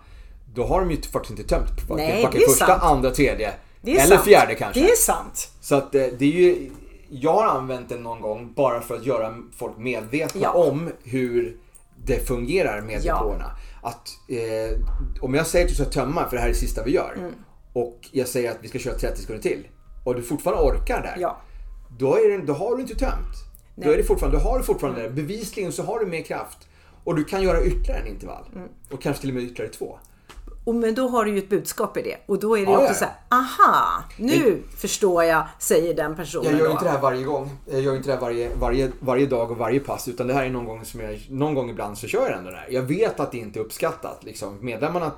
Då har de ju faktiskt inte tömt varken, Nej, första, sant. andra, tredje eller sant. fjärde kanske. Det är sant. Så att eh, det är ju, jag har använt den någon gång bara för att göra folk medvetna Ja. om hur det fungerar med Ja. depåerna. Att eh, om jag säger att du ska tömma för det här är det sista vi gör Mm. och jag säger att vi ska köra 30 sekunder till och du fortfarande orkar där. Ja. Då, är det, då har du inte tömt. Då är det fortfarande, då har du fortfarande det. Bevisligen så har du mer kraft. Och du kan göra ytterligare en intervall. Mm. Och kanske till och med ytterligare två. Och, men då har du ju ett budskap i det. Och då är det Ja, också ja. så här, aha, nu förstår jag, säger den personen Jag gör ju inte det här varje gång. Jag gör inte det här varje, varje, varje dag och varje pass. Utan det här är någon gång som jag, någon gång ibland så kör jag ändå det här. Jag vet att det inte är uppskattat. Liksom. Medlemmarna,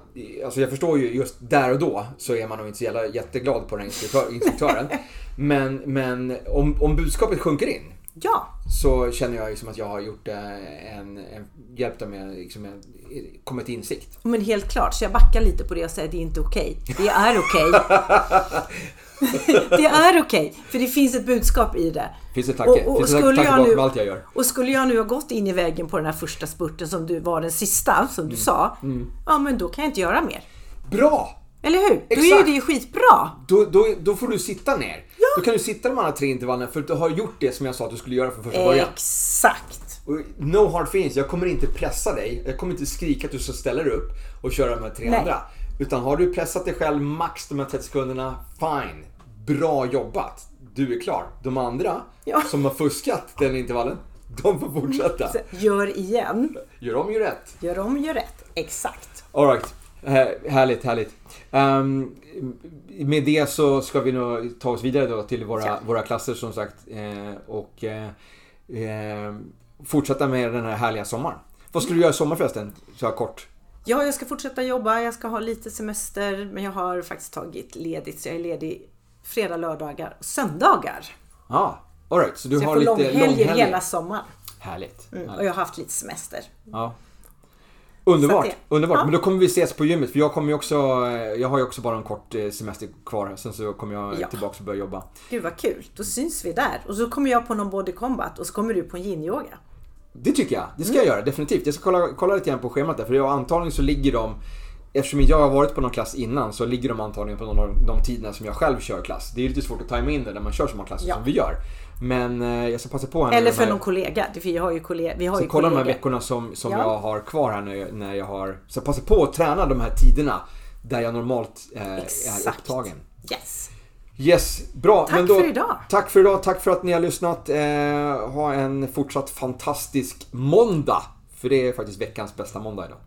alltså jag förstår ju just där och då så är man nog inte så jävla jätteglad på den här instruktör, [laughs] instruktören. men men om, om budskapet sjunker in Ja, så känner jag ju som att jag har gjort eh, en, en hjälpt dem med liksom en, kommit till insikt. men helt klart. Så jag backar lite på det och säger det är inte okej. Det är okej. det är okej. För det finns ett budskap i det. Finns ett. Och- och skulle jag bakom nu- allt jag gör. Och skulle jag nu ha gått in i väggen på den här första spurten som du var den sista, som du sa. Ja, men då kan jag inte göra mer. Bra! Eller hur? Då är Exakt. ju det skitbra. Då, då, då får du sitta ner. Då kan du sitta de andra tre intervallerna för att du har gjort det som jag sa att du skulle göra från första början. Exakt. No hard feelings, jag kommer inte pressa dig. Jag kommer inte skrika att du ska ställa dig upp och köra de här tre Nej. andra. Utan har du pressat dig själv max de här 30 sekunderna, fine. Bra jobbat. Du är klar. De andra Ja. som har fuskat den intervallen, de får fortsätta. Gör igen. Gör om, gör rätt. Gör om, gör rätt. Exakt. Alright. Uh, härligt, härligt. Ehm, med det så ska vi nog ta oss vidare då till våra, Ja. våra klasser som sagt. eh, och eh, eh, fortsätta med den här härliga sommaren. Vad ska du göra i sommar förresten? Så här kort. Ja, jag ska fortsätta jobba. Jag ska ha lite semester. Men jag har faktiskt tagit ledigt. Så jag är ledig fredag, lördagar och söndagar. Ja, alright. Så du Så har lite långhelger långhelger. hela sommaren. Härligt. Mm. härligt. Och jag har haft lite semester. Ja. Underbart, det- underbart. ja. Men då kommer vi ses på gymmet för jag kommer ju också, eh, jag har ju också bara en kort eh, semester kvar. Sen så kommer jag Ja. tillbaka och börja jobba. Gud vad kul. Då syns vi där. Och så kommer jag på någon body combat och så kommer du på en yin-yoga. Det tycker jag. Det ska Mm. jag göra, definitivt. Jag ska kolla, kolla lite grann på schemat där. För jag, antagligen så ligger de, eftersom jag har varit på någon klass innan, så ligger de antagligen på någon av de tiderna som jag själv kör klass. Det är lite svårt att tajma in det när man kör så många klasser Ja. som vi gör. Men eh, jag ska passa på här Eller de för här- någon kollega. Jag har ju, kollega, vi har Så ju kolla de kollegor. här veckorna som, som Ja. jag har kvar här nu när jag har... Så passa på att träna de här tiderna där jag normalt eh, är upptagen. Yes. Yes, bra. Tack då, för idag. Tack för idag, tack för att ni har lyssnat. Eh, ha en fortsatt fantastisk måndag. För det är faktiskt veckans bästa måndag idag.